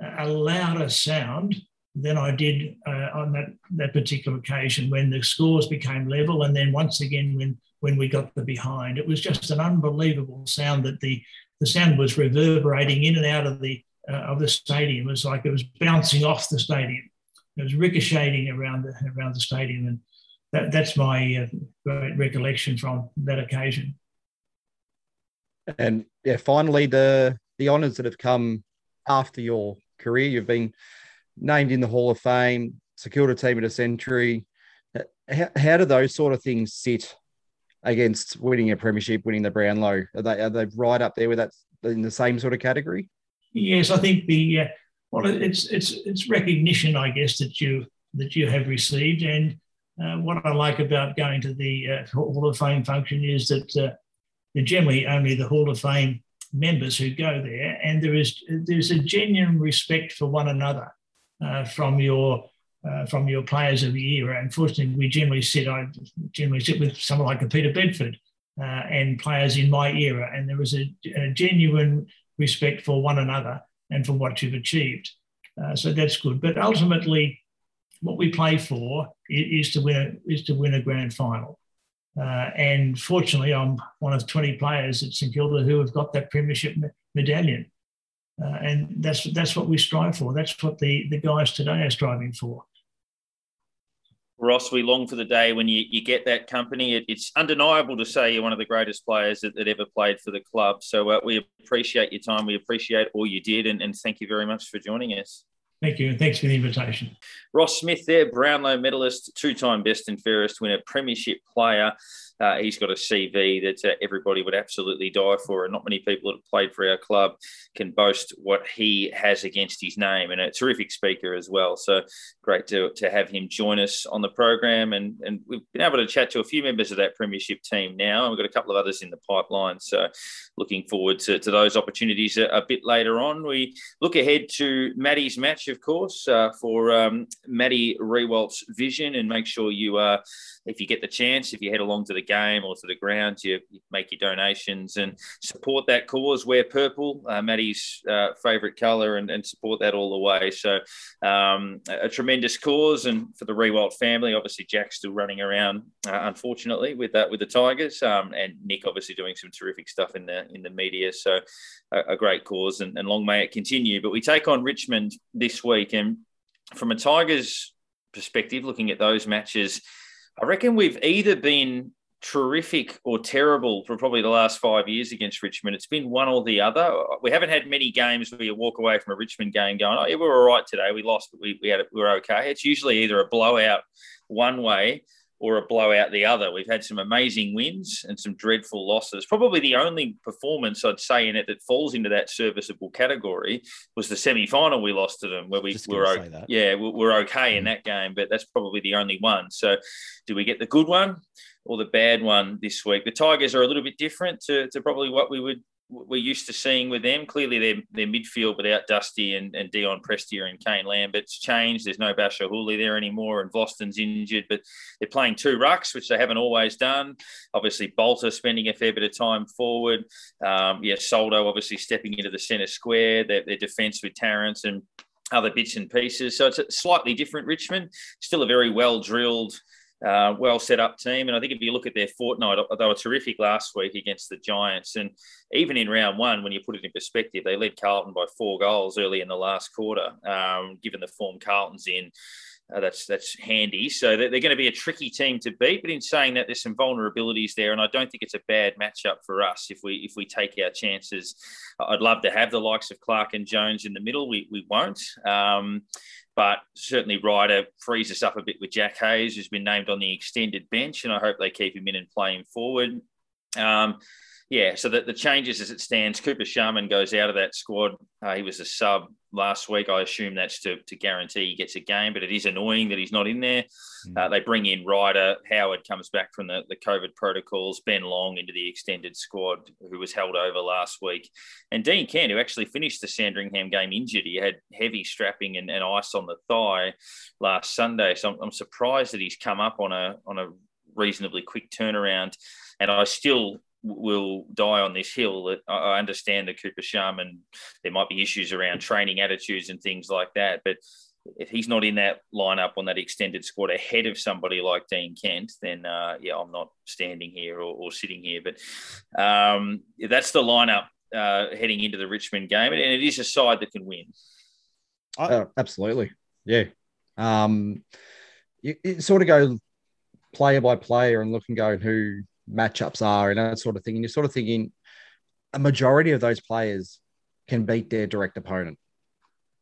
a louder sound than I did uh, on that, that particular occasion when the scores became level, and then once again when when we got the behind. It was just an unbelievable sound that the the sound was reverberating in and out of the uh, of the stadium. It was like it was bouncing off the stadium. It was ricocheting around the around the stadium, and that, that's my uh, great recollection from that occasion. And yeah, finally the the honours that have come after your career. You've been named in the Hall of Fame, secured a team of the century. How, how do those sort of things sit against winning a premiership, winning the Brownlow? Are they are they right up there with that in the same sort of category? Yes, I think the uh, well, it's it's it's recognition, I guess, that you that you have received, and uh, what I like about going to the uh, Hall of Fame function is that uh, generally only the Hall of Fame members who go there, and there is there's a genuine respect for one another from your uh, from your players of the era. Unfortunately, we generally sit I generally sit with someone like a Peter Bedford uh, and players in my era, and there is a, a, genuine respect for one another and for what you've achieved. Uh, so that's good. But ultimately, what we play for is, is to win a, is to win a grand final. Uh, and fortunately, I'm one of 20 players at St Kilda who have got that premiership medallion. Uh, and that's that's what we strive for. That's what the, the guys today are striving for. Ross, we long for the day when you, you get that company. It, it's undeniable to say you're one of the greatest players that, that ever played for the club. So uh, we appreciate your time. We appreciate all you did. And, and thank you very much for joining us. Thank you. And thanks for the invitation. Ross Smith there, Brownlow medalist, two time best and fairest winner, premiership player. Uh, he's got a CV that uh, everybody would absolutely die for, and not many people that have played for our club can boast what he has against his name. And a terrific speaker as well. So great to, to have him join us on the program. And, and we've been able to chat to a few members of that premiership team now. And we've got a couple of others in the pipeline. So looking forward to, to those opportunities a, a bit later on. We look ahead to Maddie's match, of course, uh, for um, Maddie Riewoldt's vision, and make sure you. Uh, if you get the chance, if you head along to the game or to the ground, you, make your donations and support that cause. Wear purple, uh, Maddie's uh, favourite colour, and, and, support that all the way. So, um, a, a, tremendous cause, and for the Riewoldt family, obviously Jack's still running around, uh, unfortunately, with that with the Tigers, um, and Nick obviously doing some terrific stuff in the in the media. So, a, a great cause, and, and long may it continue. But we take on Richmond this week, and from a Tigers perspective, looking at those matches I reckon we've either been terrific or terrible for probably the last five years against Richmond. It's been one or the other. We haven't had many games where you walk away from a Richmond game going, "Oh, yeah, we were all right today. We lost, but we we, had, we were okay." It's usually either a blowout one way or a blowout the other. We've had some amazing wins and some dreadful losses. Probably the only performance I'd say in it that falls into that serviceable category was the semi final we lost to them, where we were okay. yeah we're okay mm. in that game, but that's probably the only one. So, do we get the good one? Or the bad one this week. The Tigers are a little bit different to, to probably what we would we're used to seeing with them. Clearly, their, their midfield without Dusty and, and Dion Prestia and Kane Lambert's changed. There's no Bachar Houli there anymore, and Vlastuin's injured, but they're playing two rucks, which they haven't always done. Obviously, Bolton spending a fair bit of time forward. Um, yeah, Soldo obviously stepping into the centre square. Their, their defence with Tarrant and other bits and pieces. So it's a slightly different Richmond. Still a very well drilled uh, well set up team. And I think if you look at their fortnight, they were terrific last week against the Giants. And even in round one, when you put it in perspective, they led Carlton by four goals early in the last quarter, um, given the form Carlton's in. Uh, that's that's handy. So they're, they're, going to be a tricky team to beat. But in saying that, there's some vulnerabilities there, and I don't think it's a bad matchup for us if we if we take our chances. I'd love to have the likes of Clark and Jones in the middle. We we won't. Um, but certainly Ryder frees us up a bit with Jack Hayes, who's been named on the extended bench, and I hope they keep him in and play him forward. Um, yeah, so the, the changes as it stands, Cooper Sharman goes out of that squad. Uh, he was a sub last week. I assume that's to, to guarantee he gets a game, but it is annoying that he's not in there. Mm. Uh, they bring in Ryder. Howard comes back from the, the COVID protocols. Ben Long into the extended squad, who was held over last week. And Dean Kent, who actually finished the Sandringham game injured. He had heavy strapping and, and ice on the thigh last Sunday. So I'm, I'm surprised that he's come up on a, on a reasonably quick turnaround. And I still will die on this hill. That I understand the Cooper Sharman, there might be issues around training attitudes and things like that, but if he's not in that lineup on that extended squad ahead of somebody like Dean Kent, then uh, yeah, I'm not standing here or, or sitting here. But um, that's the lineup uh, heading into the Richmond game, and it is a side that can win. Oh, absolutely, yeah. Um, you, you sort of go player by player and look and go who matchups are and that sort of thing. And you're sort of thinking a majority of those players can beat their direct opponent.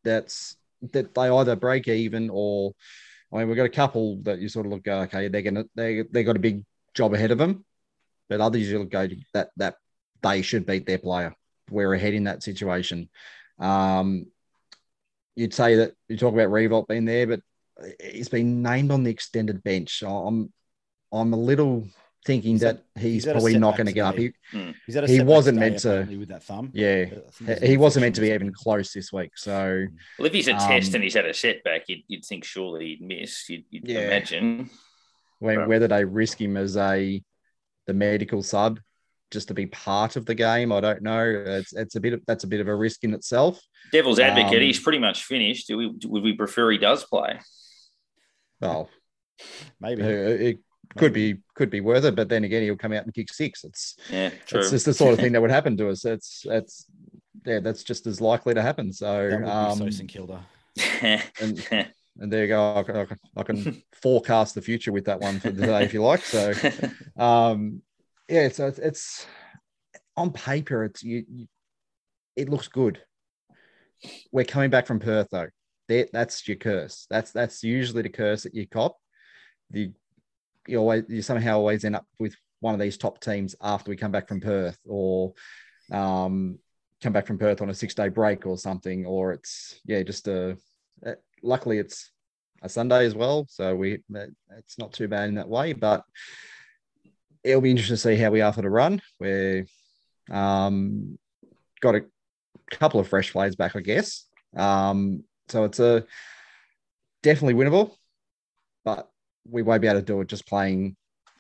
That's that they either break even or I mean we've got a couple that you sort of look okay they're gonna they they got a big job ahead of them, but others you'll go that that they should beat their player. We're ahead in that situation. Um, you'd say that you talk about Riewoldt being there, but he's been named on the extended bench. I'm I'm a little thinking he's that he's, he's probably not going to get up. He, mm. he wasn't meant to with that thumb. Yeah, he wasn't meant to be even close this week. So, well, if he's a um, test and he's had a setback, you'd, you'd think surely he'd miss. You'd, you'd yeah. imagine. When, whether they risk him as a the medical sub just to be part of the game, I don't know. It's it's a bit of that's a bit of a risk in itself. Devil's advocate, um, he's pretty much finished. Do we would we prefer he does play? Well, maybe it, could be could be worth it, but then again, he'll come out and kick six. It's yeah, true. It's just the sort of thing that would happen to us. It's that's yeah, that's just as likely to happen. So um, so St Kilda. and, and there you go. I can, I can forecast the future with that one for today if you like. So, um, yeah, so it's, it's on paper, it's you, you, it looks good. We're coming back from Perth though. That, that's your curse. That's that's usually the curse that you cop. The you always you somehow always end up with one of these top teams after we come back from Perth or um, come back from Perth on a six day break or something, or it's yeah, just a. Uh, luckily, it's a Sunday as well, so we it's not too bad in that way. But it'll be interesting to see how we are for the run. We're um, got a couple of fresh players back, I guess. Um, so it's a definitely winnable, but we won't be able to do it just playing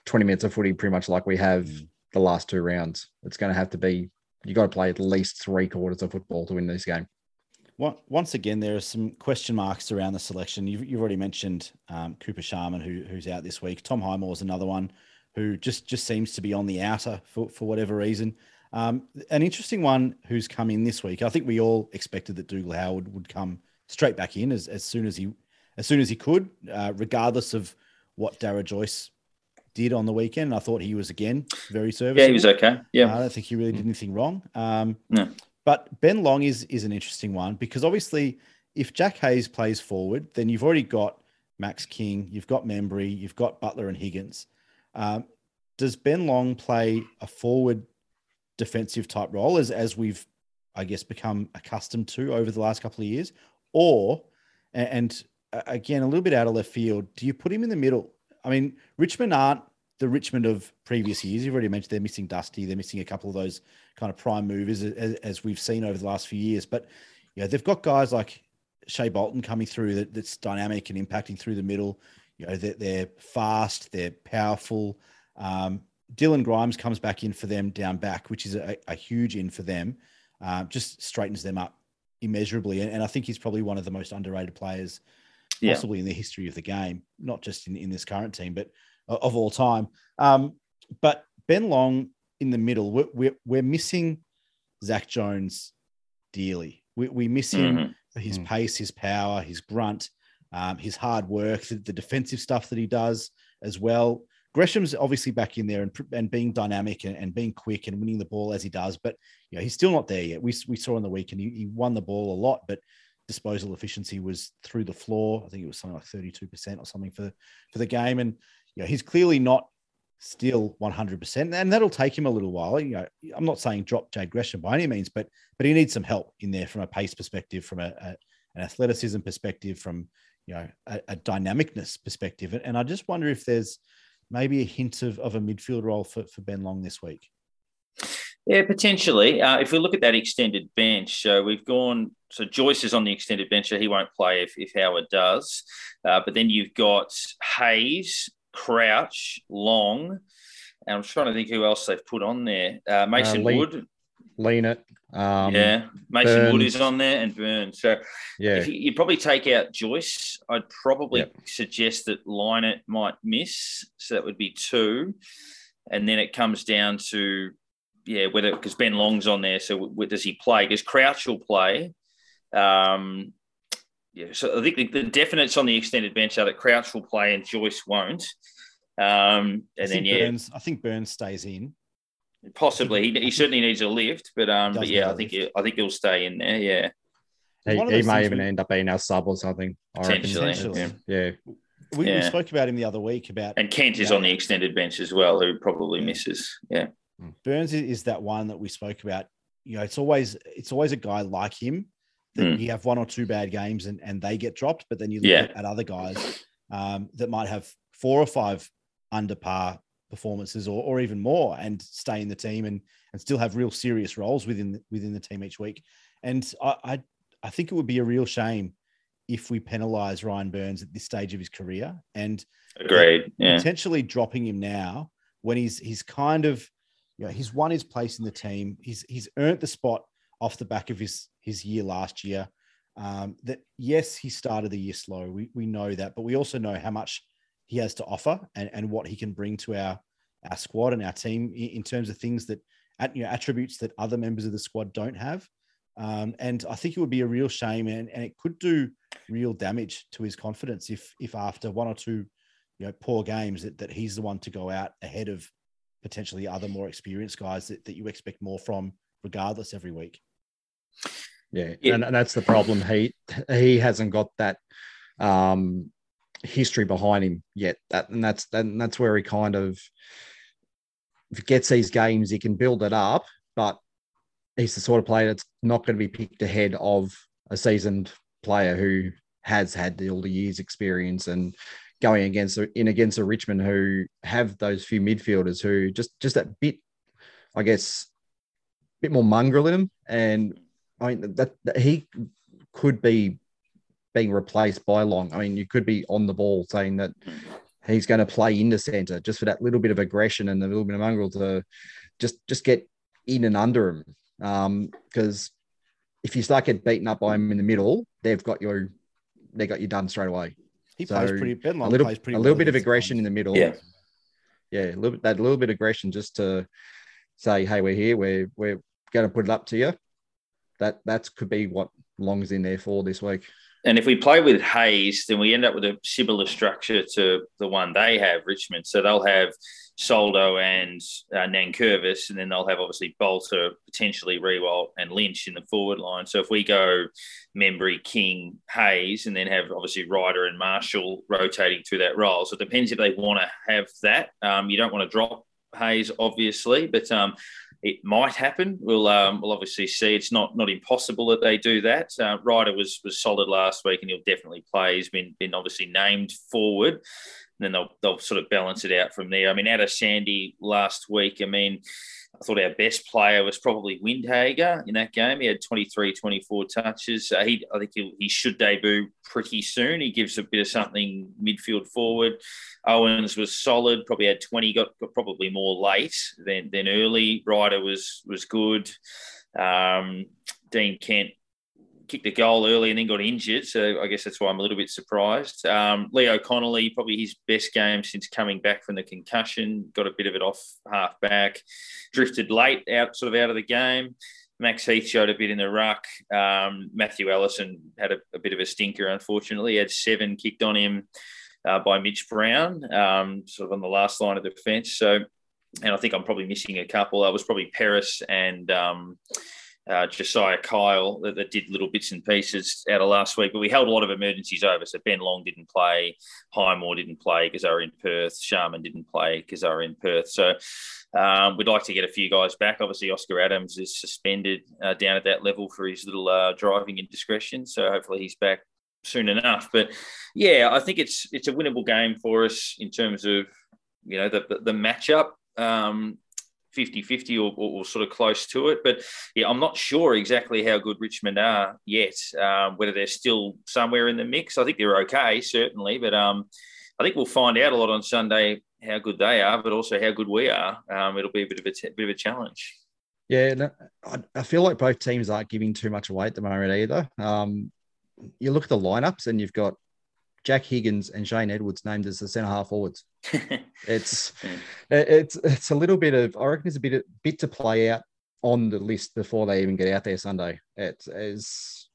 20 minutes of footy pretty much like we have mm. the last two rounds. It's going to have to be, you got to play at least three quarters of football to win this game. Once again, there are some question marks around the selection. You've, you've already mentioned um, Cooper Sharman, who, who's out this week. Tom Highmore is another one who just, just seems to be on the outer for, for whatever reason. Um, an interesting one who's come in this week. I think we all expected that Dougal Howard would come straight back in as, as soon as he as soon as he could, uh, regardless of what Darragh Joyce did on the weekend. I thought he was again very serviceable. Yeah, he was okay. Yeah, uh, I don't think he really did anything wrong. Um, no. But Ben Long is is an interesting one because obviously, if Jack Hayes plays forward, then you've already got Max King, you've got Membrey, you've got Butler and Higgins. Um, does Ben Long play a forward defensive type role as as we've, I guess, become accustomed to over the last couple of years, or and again, a little bit out of left field. Do you put him in the middle? I mean, Richmond aren't the Richmond of previous years. You've already mentioned they're missing Dusty. They're missing a couple of those kind of prime movers as, as we've seen over the last few years. But yeah, they've got guys like Shai Bolton coming through that, that's dynamic and impacting through the middle. You know, they're, they're fast, they're powerful. Um, Dylan Grimes comes back in for them down back, which is a, a huge in for them. Uh, just straightens them up immeasurably. And, and I think he's probably one of the most underrated players possibly yeah. in the history of the game, not just in, in this current team, but of all time. Um, but Ben Long in the middle, we're, we're, we're missing Zach Jones dearly. We, we miss him mm-hmm. his mm. pace, his power, his grunt, um, his hard work, the, the, defensive stuff that he does as well. Gresham's obviously back in there and, and being dynamic and, and being quick and winning the ball as he does, but you know, he's still not there yet. We, we saw on the weekend he, he won the ball a lot, but disposal efficiency was through the floor. I think it was something like 32% or something for, for the game. And, you know, he's clearly not still 100%. And that'll take him a little while. You know, I'm not saying drop Jade Gresham by any means, but, but he needs some help in there from a pace perspective, from a, a an athleticism perspective, from, you know, a, a dynamicness perspective. And I just wonder if there's maybe a hint of, of a midfield role for, for Ben Long this week. Yeah, potentially. Uh, if we look at that extended bench, so we've gone. So Joyce is on the extended bench, so he won't play if, if Howard does. Uh, but then you've got Hayes, Crouch, Long, And I'm trying to think who else they've put on there. Uh, Mason Uh, Lee- Wood. Lean it. Um, yeah, Mason Wood is on there and Burn. So Yeah. if you, you'd probably take out Joyce, I'd probably Yep. suggest that Lynett might miss. So that would be two. And then it comes down to, yeah, whether because Ben Long's on there. So w- does he play? Because Crouch will play. Um, yeah, so I think the, the definites on the extended bench are that Crouch will play and Joyce won't. Um, and then yeah, Burns, I think Burns stays in. possibly he, he certainly needs a lift, but um, but yeah, I think lift. he, I think he'll stay in there. Yeah, He, One he may even we- end up being our sub or something. I. Potentially, Potentially. Yeah. We, we Yeah. spoke about him the other week about and Kent is Yeah. on the extended bench as well, who probably misses. Yeah, Burns is, is that one that we spoke about. You know, it's always it's always a guy like him that Mm. you have one or two bad games and, and they get dropped, but then you look Yeah. at, at other guys um, that might have four or five under par performances or, or even more and stay in the team and and still have real serious roles within the, within the team each week. And I, I I think it would be a real shame if we penalize Ryan Burns at this stage of his career and agreed. Yeah, potentially dropping him now when he's he's kind of you know he's won his place in the team. He's he's earned the spot off the back of his his year last year. Um that yes he started the year slow. We we know that but we also know how much he has to offer and and what he can bring to our our squad and our team in, terms of things that at you know attributes that other members of the squad don't have. Um, and I think it would be a real shame, and, and it could do real damage to his confidence if if after one or two you know poor games that, that he's the one to go out ahead of potentially other more experienced guys that, that you expect more from regardless every week Yeah, Yeah. And, and that's the problem. He he hasn't got that um, history behind him yet. That and that's and that's where he kind of if he gets these games, he can build it up, but he's the sort of player that's not going to be picked ahead of a seasoned player who has had all the years experience and going against in against a Richmond who have those few midfielders who just just that bit, I guess, bit more mongrel in them and I mean that, that he could be being replaced by Long. I mean, you could be on the ball saying that he's going to play into centre just for that little bit of aggression and a little bit of mongrel to just just get in and under him. Because um, if you start getting beaten up by him in the middle, they've got you. They got you done straight away. He So, plays pretty Ben A little, plays pretty a little well bit of against aggression in the middle. Yeah. yeah, a little bit, that little bit of aggression just to say, "Hey, we're here. We're we're going to put it up to you." That that could be what Long's in there for this week. And if we play with Hayes, then we end up with a similar structure to the one they have, Richmond. So they'll have Soldo and uh, Nankervis, and then they'll have obviously Bolton, potentially Riewoldt and Lynch in the forward line. So if we go Membrey, King, Hayes, and then have obviously Ryder and Marshall rotating through that role. So it depends if they want to have that. Um, you don't want to drop Hayes, obviously, but um, it might happen. We'll um, we'll obviously see. It's not not impossible that they do that. Uh, Ryder was was solid last week, and he'll definitely play. He's been been obviously named forward. And then they'll they'll sort of balance it out from there. I mean, out of Sandy last week, I mean, I thought our best player was probably Windhager in that game. He had 23, 24 touches. Uh, he, I think he, he should debut pretty soon. He gives a bit of something midfield forward. Owens was solid, probably had 20, got, got probably more late than, than early. Ryder was was good. Um, Dean Kent kicked a goal early and then got injured. So I guess that's why I'm a little bit surprised. Um, Leo Connolly, probably his best game since coming back from the concussion, got a bit of it off half back, drifted late out, sort of out of the game. Max Heath showed a bit in the ruck. Um, Matthew Ellison had a, a bit of a stinker, unfortunately. He had seven kicked on him uh, by Mitch Brown, um, sort of on the last line of defence. So, and I think I'm probably missing a couple. I was probably Paris and um, uh, Josiah Kyle that, that, did little bits and pieces out of last week, but we held a lot of emergencies over. So Ben Long didn't play, Highmore didn't play because they were in Perth, Sharman didn't play because they were in Perth. So um, we'd like to get a few guys back. Obviously, Oscar Adams is suspended uh, down at that level for his little uh, driving indiscretion. So hopefully he's back soon enough. But yeah, I think it's it's a winnable game for us in terms of you know the the, the matchup. Um, 50-50 or, or, or, sort of close to it. But yeah, I'm not sure exactly how good Richmond are yet. Um, whether they're still somewhere in the mix, I think they're okay, certainly. But um, I think we'll find out a lot on Sunday how good they are, but also how good we are. Um, it'll be a bit of a t- bit of a challenge. Yeah, no, I, I, feel like both teams aren't giving too much away at the moment either. Um, you look at the lineups, and you've got Jack Higgins and Shane Edwards named as the centre half forwards. it's it's it's a little bit of I reckon there's a bit a bit to play out on the list before they even get out there Sunday. It's as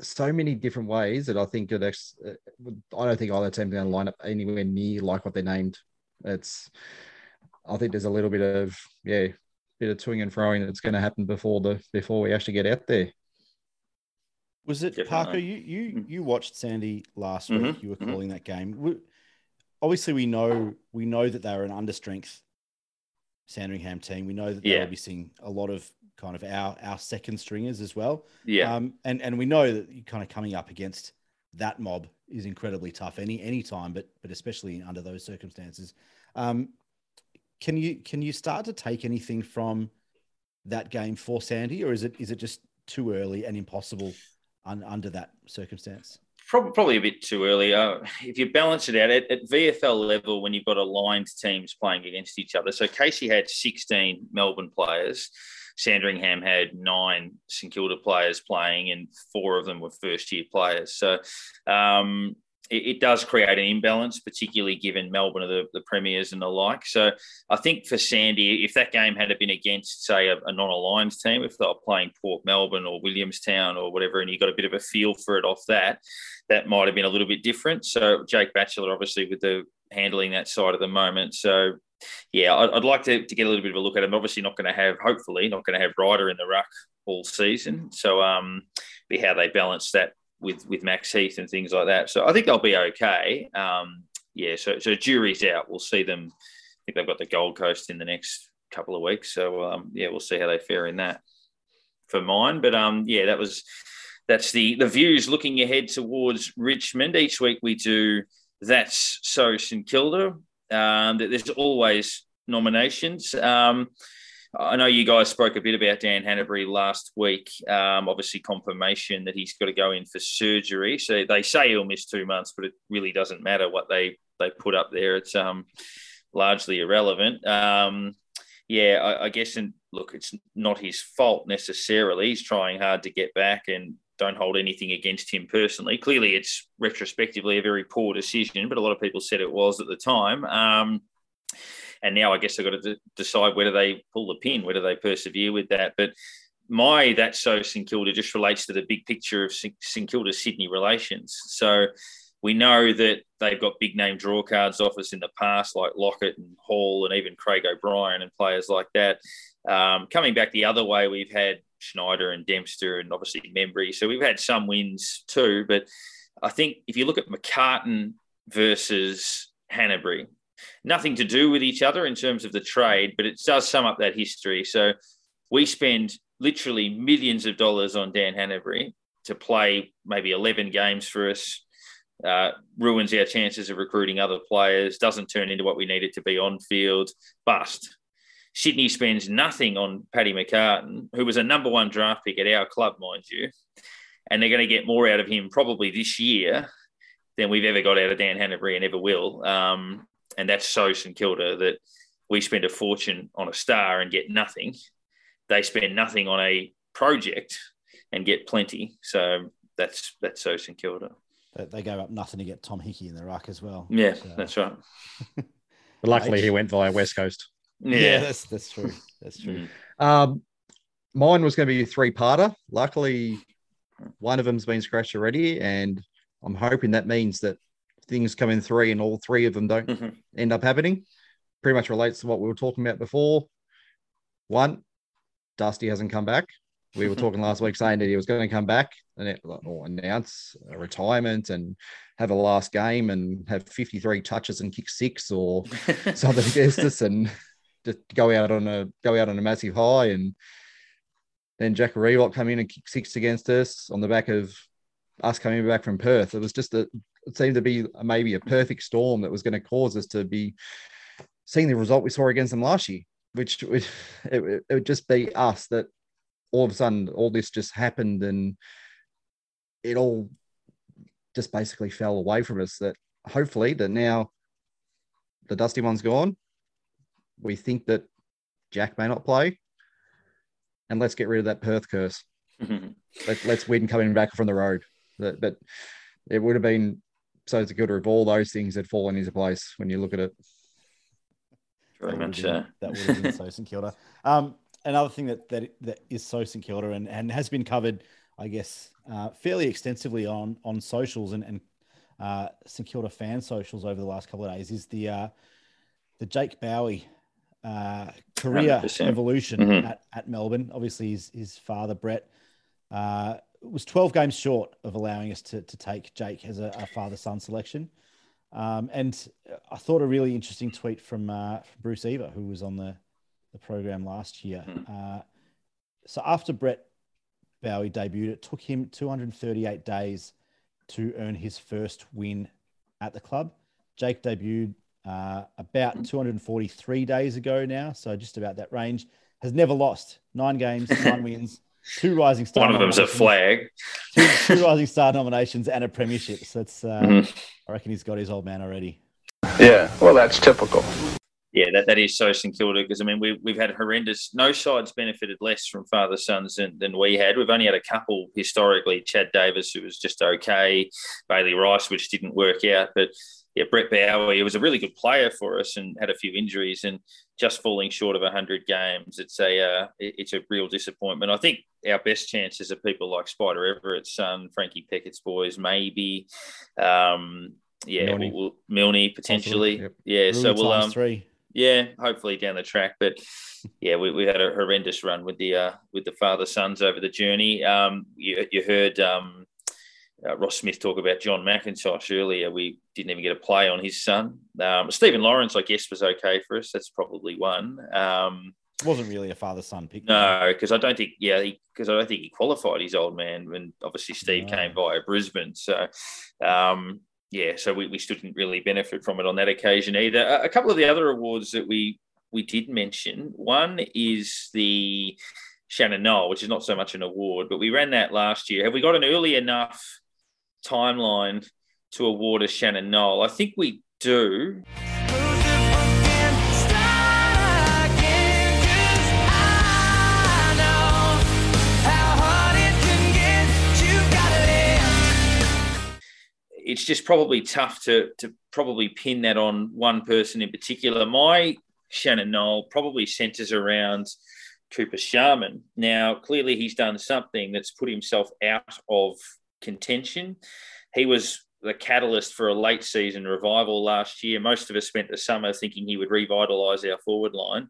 so many different ways that I think it. Uh, I don't think either team's going to line up anywhere near like what they're named. It's I think there's a little bit of yeah bit of toing and froing that's going to happen before the before we actually get out there. Was it Definitely. Parker? You you mm. you watched Sandy last mm-hmm. week. You were mm-hmm. calling mm-hmm. that game. Obviously, we know we know that they were an understrength Sandringham team. We know that they're yeah. obviously a lot of kind of our our second stringers as well. Yeah. Um, and and we know that you kind of coming up against that mob is incredibly tough any any time, but but especially under those circumstances. Um, can you can you start to take anything from that game for Sandy, or is it is it just too early and impossible un, under that circumstance? Probably a bit too early. Uh, if you balance it out at, at, VFL level, when you've got aligned teams playing against each other, so Casey had 16 Melbourne players, Sandringham had nine St Kilda players playing, and four of them were first year players. So um, it, does create an imbalance, particularly given Melbourne are the, the premiers and the like. So I think for Sandy, if that game had been against, say, a, a non-aligned team, if they were playing Port Melbourne or Williamstown or whatever, and you got a bit of a feel for it off that, that might have been a little bit different. So Jake Batchelor, obviously, with the handling that side at the moment. So yeah, I'd, I'd, like to, to get a little bit of a look at him. Obviously, not going to have, hopefully, not going to have Ryder in the ruck all season. So, um, be how they balance that with with Max Heath and things like that. So I think they'll be okay. Um, yeah, so so jury's out. We'll see them. I think they've got the Gold Coast in the next couple of weeks. So um, yeah, we'll see how they fare in that for mine. But um, yeah, that was that's the the views looking ahead towards Richmond. Each week we do that's so St Kilda. Um, there's always nominations. Um, I know you guys spoke a bit about Dan Hannebery last week. Um, obviously, confirmation that he's got to go in for surgery. So they say he'll miss two months, but it really doesn't matter what they they put up there. It's um, largely irrelevant. Um, yeah, I, I guess. And look, it's not his fault necessarily. He's trying hard to get back, and don't hold anything against him personally. Clearly, it's retrospectively a very poor decision, but a lot of people said it was at the time. Um, and now I guess they've got to decide whether they pull the pin, whether they persevere with that. But my that's so St Kilda just relates to the big picture of St Kilda Sydney relations. So we know that they've got big name draw cards off us in the past, like Lockett and Hall and even Craig O'Brien and players like that. Um, coming back the other way, we've had Schneider and Dempster and obviously Membrey. So we've had some wins too. But I think if you look at McCartin versus Hannebery, nothing to do with each other in terms of the trade, but it does sum up that history. So we spend literally millions of dollars on Dan Hannebery to play maybe 11 games for us, uh, ruins our chances of recruiting other players, doesn't turn into what we need it to be on field, bust. Sydney spends nothing on Paddy McCartin, who was a number one draft pick at our club, mind you, and they're going to get more out of him probably this year than we've ever got out of Dan Hannebery and ever will. Um, and that's so St Kilda that we spend a fortune on a star and get nothing. They spend nothing on a project and get plenty. So that's that's so St Kilda. They gave up nothing to get Tom Hickey in the ruck as well. Yeah, so. that's right. but luckily, he went via West Coast. Yeah, yeah that's that's true. That's true. Mm. Um, mine was going to be a three-parter. Luckily, one of them's been scratched already, and I'm hoping that means that things come in three and all three of them don't mm-hmm. end up happening. Pretty much relates to what we were talking about before. One, Dusty hasn't come back. We were talking last week saying that he was going to come back and or announce a retirement and have a last game and have 53 touches and kick six or something against us and just go out on a go out on a massive high and then Jack Riewoldt come in and kick six against us on the back of us coming back from Perth. It was just a it seemed to be maybe a perfect storm that was going to cause us to be seeing the result we saw against them last year, which would it, it would just be us that all of a sudden all this just happened and it all just basically fell away from us. That hopefully that now the dusty one's gone. We think that Jack may not play, and let's get rid of that Perth curse. Let, let's win coming back from the road. But, but it would have been so secure if all those things had fallen into place when you look at it. Very That much would have so. That would have been so St Kilda. Um, another thing that, that that is so St Kilda and, and has been covered, I guess, uh, fairly extensively on on socials and and uh, St Kilda fan socials over the last couple of days is the uh, the Jake Bowey uh, career 100%. evolution Mhm. at, at Melbourne. Obviously, his his father Brett uh, was 12 games short of allowing us to to take Jake as a, a father son selection. Um, and I thought a really interesting tweet from, uh, from Bruce Eva, who was on the, the program last year. Uh, so after Brett Bowey debuted, it took him 238 days to earn his first win at the club. Jake debuted uh, about 243 days ago now, so just about that range. Has never lost. Nine games, nine wins, two Rising Star. One of them's a nominations flag. two, two Rising Star nominations and a premiership. So it's, uh, Mhm. I reckon he's got his old man already. Yeah, well, that's typical. Yeah, that, that is so St Kilda because I mean we we've had horrendous. No sides benefited less from father sons than, than we had. We've only had a couple historically. Chad Davis, who was just okay, Bailey Rice, which didn't work out, but yeah, Brett Bowey, he was a really good player for us and had a few injuries and just falling short of hundred games. It's a uh, it's a real disappointment. I think our best chances are people like Spider Everitt's son, Frankie Pickett's boys, maybe. Um, yeah, Milne. we'll, we'll, Milne potentially. yep. Yeah, so we'll um, three. yeah, hopefully down the track. But yeah, we, we had a horrendous run with the uh, with the father sons over the journey. Um, you, you heard um, uh, Ross Smith talk about John McIntosh earlier. We didn't even get a play on his son. Um, Stephen Lawrence, I guess, was okay for us. That's probably one. Um, Wasn't really a father son pick. no, because I don't think, yeah, because I don't think he qualified his old man when obviously Steve No. came via Brisbane. So, um, yeah, so we, we still didn't really benefit from it on that occasion either. A, a couple of the other awards that we we did mention. One is the Shannon Noll, which is not so much an award, but we ran that last year. Have we got an early enough timeline to award a Shannon Noll? I think we do. it's just probably tough to to probably pin that on one person in particular. My Shannon Noll probably centres around Cooper Sharman. Now, clearly, he's done something that's put himself out of contention. He was the catalyst for a late season revival last year. Most of us spent the summer thinking he would revitalise our forward line.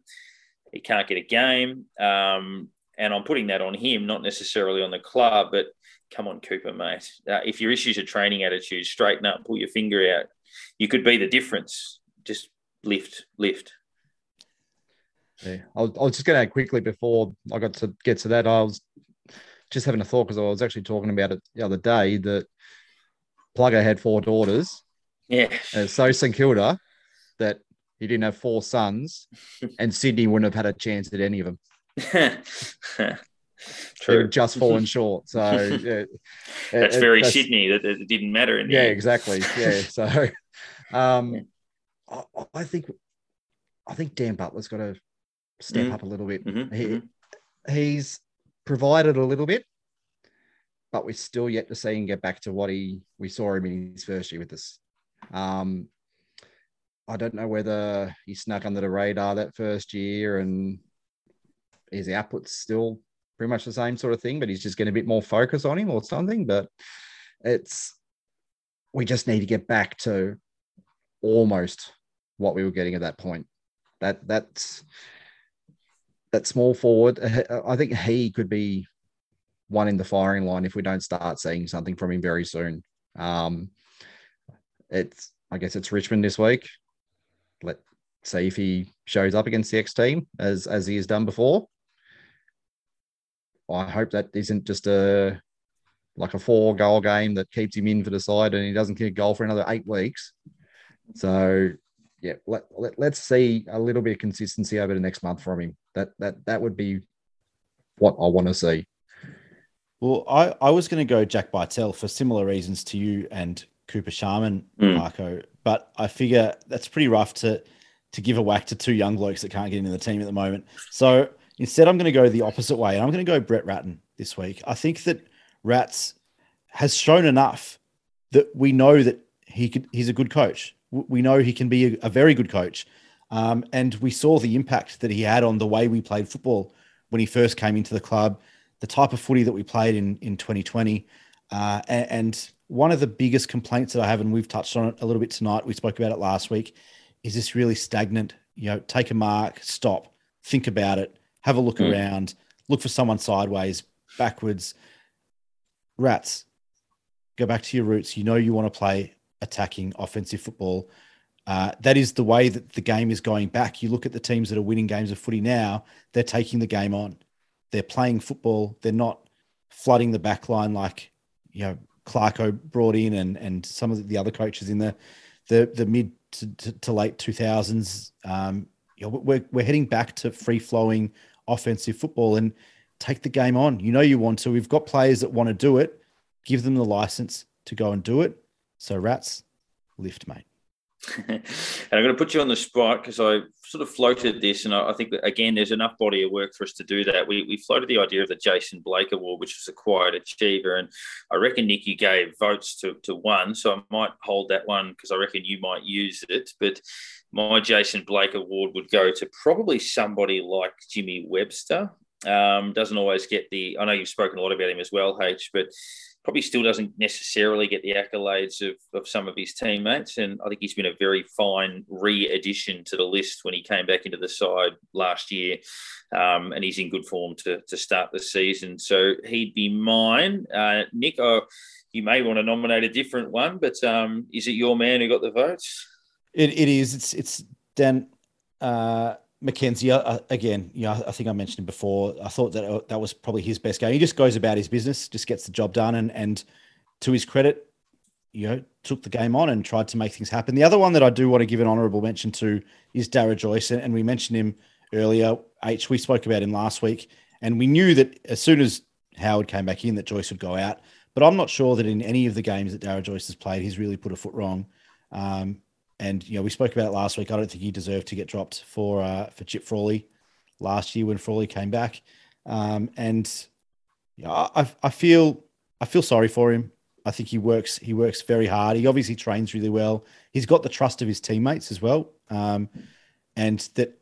He can't get a game. Um, and I'm putting that on him, not necessarily on the club, but come on, Cooper, mate. Uh, if your issues are training attitude, straighten up, pull your finger out. You could be the difference. Just lift, lift. Yeah, I was, I was just going to add quickly before I got to get to that. I was just having a thought because I was actually talking about it the other day that Plugger had four daughters. Yeah. And so St Kilda that he didn't have four sons, and Sydney wouldn't have had a chance at any of them. True. just fallen short. So yeah, That's it- very that's- Sydney that it didn't matter in the Yeah, end. exactly. Yeah. So, um, I, I think, I think Dan Butler's got to step Mhm. up a little bit. Mhm, He, mhm. He's provided a little bit, but we're still yet to see him get back to what he we saw him in his first year with us. Um, I don't know whether he snuck under the radar that first year and his output's still pretty much the same sort of thing, but he's just getting a bit more focus on him or something. But it's we just need to get back to almost what we were getting at that point. That that's that small forward. uh, I think he could be one in the firing line if we don't start seeing something from him very soon. Um, it's I guess it's Richmond this week. Let's see if he shows up against the X team as as he has done before. I hope that isn't just a like a four goal game that keeps him in for the side and he doesn't kick a goal for another eight weeks. So yeah, let, let, let's see a little bit of consistency over the next month from him. That that that would be what I want to see. Well, I, I was going to go Jack Bytel for similar reasons to you and Cooper Sharman, Mm. Marco. But I figure that's pretty rough to to give a whack to two young blokes that can't get into the team at the moment. So instead, I'm going to go the opposite way, and I'm going to go Brett Ratten this week. I think that Rats has shown enough that we know that he could. He's a good coach. We know he can be a, a very good coach, um, and we saw the impact that he had on the way we played football when he first came into the club, the type of footy that we played in in 2020. Uh, and, one of the biggest complaints that I have, and we've touched on it a little bit tonight, we spoke about it last week, is this really stagnant? You know, take a mark, stop, think about it, have a look Mm. around, look for someone sideways, backwards. Rats, go back to your roots. You know you want to play attacking offensive football. Uh, that is the way that the game is going back. You look at the teams that are winning games of footy now, they're taking the game on. They're playing football. They're not flooding the back line like, you know, Clarko brought in and, and some of the other coaches in the, the, the mid to, to, to late 2000s. Um, you know, we're, we're heading back to free flowing offensive football and take the game on. You know, you want to. We've got players that want to do it. Give them the license to go and do it. So, rats, lift, mate. and I'm going to put you on the spot because I sort of floated this, and I, think again, there's enough body of work for us to do that. We, we floated the idea of the Jason Blake Award, which was a quiet achiever, and I reckon Nick, you gave votes to, to one, so I might hold that one because I reckon you might use it. But my Jason Blake Award would go to probably somebody like Jimmy Webster. Um, doesn't always get the. I know you've spoken a lot about him as well, H, but probably still doesn't necessarily get the accolades of, of some of his teammates. And I think he's been a very fine re addition to the list when he came back into the side last year. Um, and he's in good form to, to start the season. So he'd be mine. Uh, Nick, oh, you may want to nominate a different one, but um, is it your man who got the votes? It, it is. It's it's Dan uh, McKenzie uh, again. You know, I think I mentioned him before. I thought that uh, that was probably his best game. He just goes about his business, just gets the job done, and and to his credit, you know, took the game on and tried to make things happen. The other one that I do want to give an honourable mention to is Darragh Joyce, and, and we mentioned him earlier. H, we spoke about him last week, and we knew that as soon as Howard came back in, that Joyce would go out. But I'm not sure that in any of the games that Darragh Joyce has played, he's really put a foot wrong. Um, and you know, we spoke about it last week. I don't think he deserved to get dropped for uh, for Chip Frawley last year when Frawley came back. Um, and yeah, I, I feel I feel sorry for him. I think he works he works very hard. He obviously trains really well. He's got the trust of his teammates as well, um, and that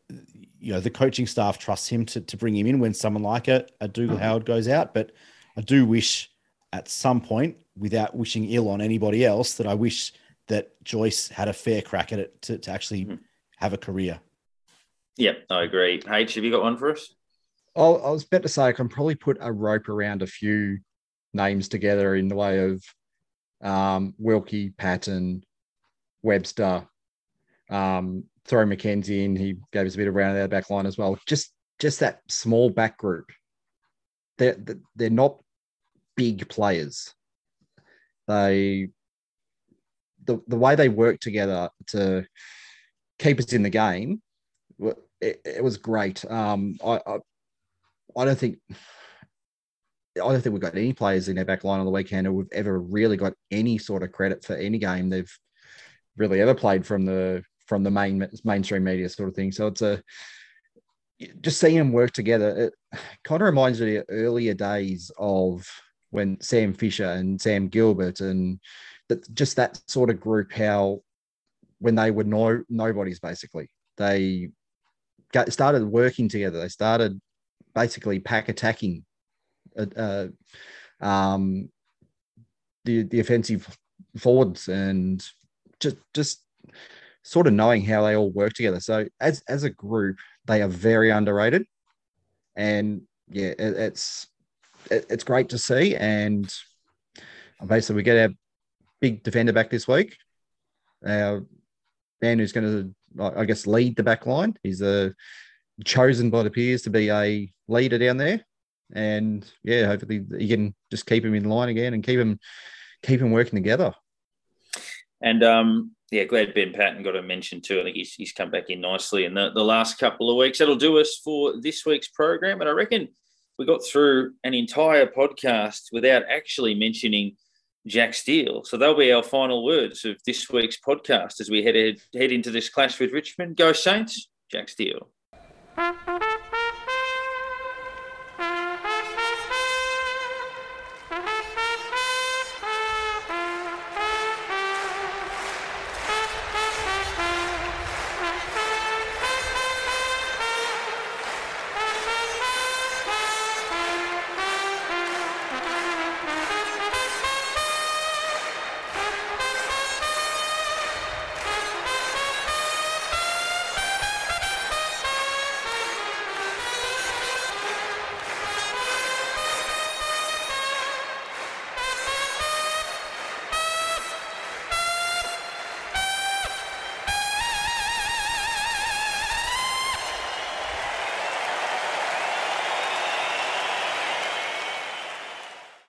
you know the coaching staff trusts him to, to bring him in when someone like a, a Dougal Howard goes out. But I do wish at some point, without wishing ill on anybody else, that I wish that Joyce had a fair crack at it to, to actually Mm-hmm. have a career. Yeah, I agree. H, have you got one for us? I, I was about to say I can probably put a rope around a few names together in the way of um, Wilkie, Paton, Webster, um, throw McKenzie in. He gave us a bit of round out the back line as well. Just just that small back group. They're they're not big players. They the the way they work together to keep us in the game it, it was great. Um, I, I I don't think I don't think we've got any players in our back line on the weekend who have ever really got any sort of credit for any game they've really ever played from the from the main mainstream media sort of thing. So it's a just seeing them work together. It kind of reminds me of earlier days of when Sam Fisher and Sam Gilbert and that just that sort of group. How when they were no nobodies basically they got started working together. They started basically pack attacking uh, uh, um, the the offensive forwards and just just sort of knowing how they all work together. So as as a group, they are very underrated, and yeah, it, it's it, it's great to see. And basically, we get our big defender back this week. Our man who's going to, I guess, lead the back line. He's a chosen by the peers to be a leader down there. And yeah, hopefully you can just keep him in line again and keep him keep him working together. And um, yeah, glad Ben Paton got a mention too. I think he's, he's come back in nicely in the, the last couple of weeks. That'll do us for this week's program. And I reckon we got through an entire podcast without actually mentioning Jack Steele. So they'll be our final words of this week's podcast as we head head into this clash with Richmond. Go Saints, Jack Steele.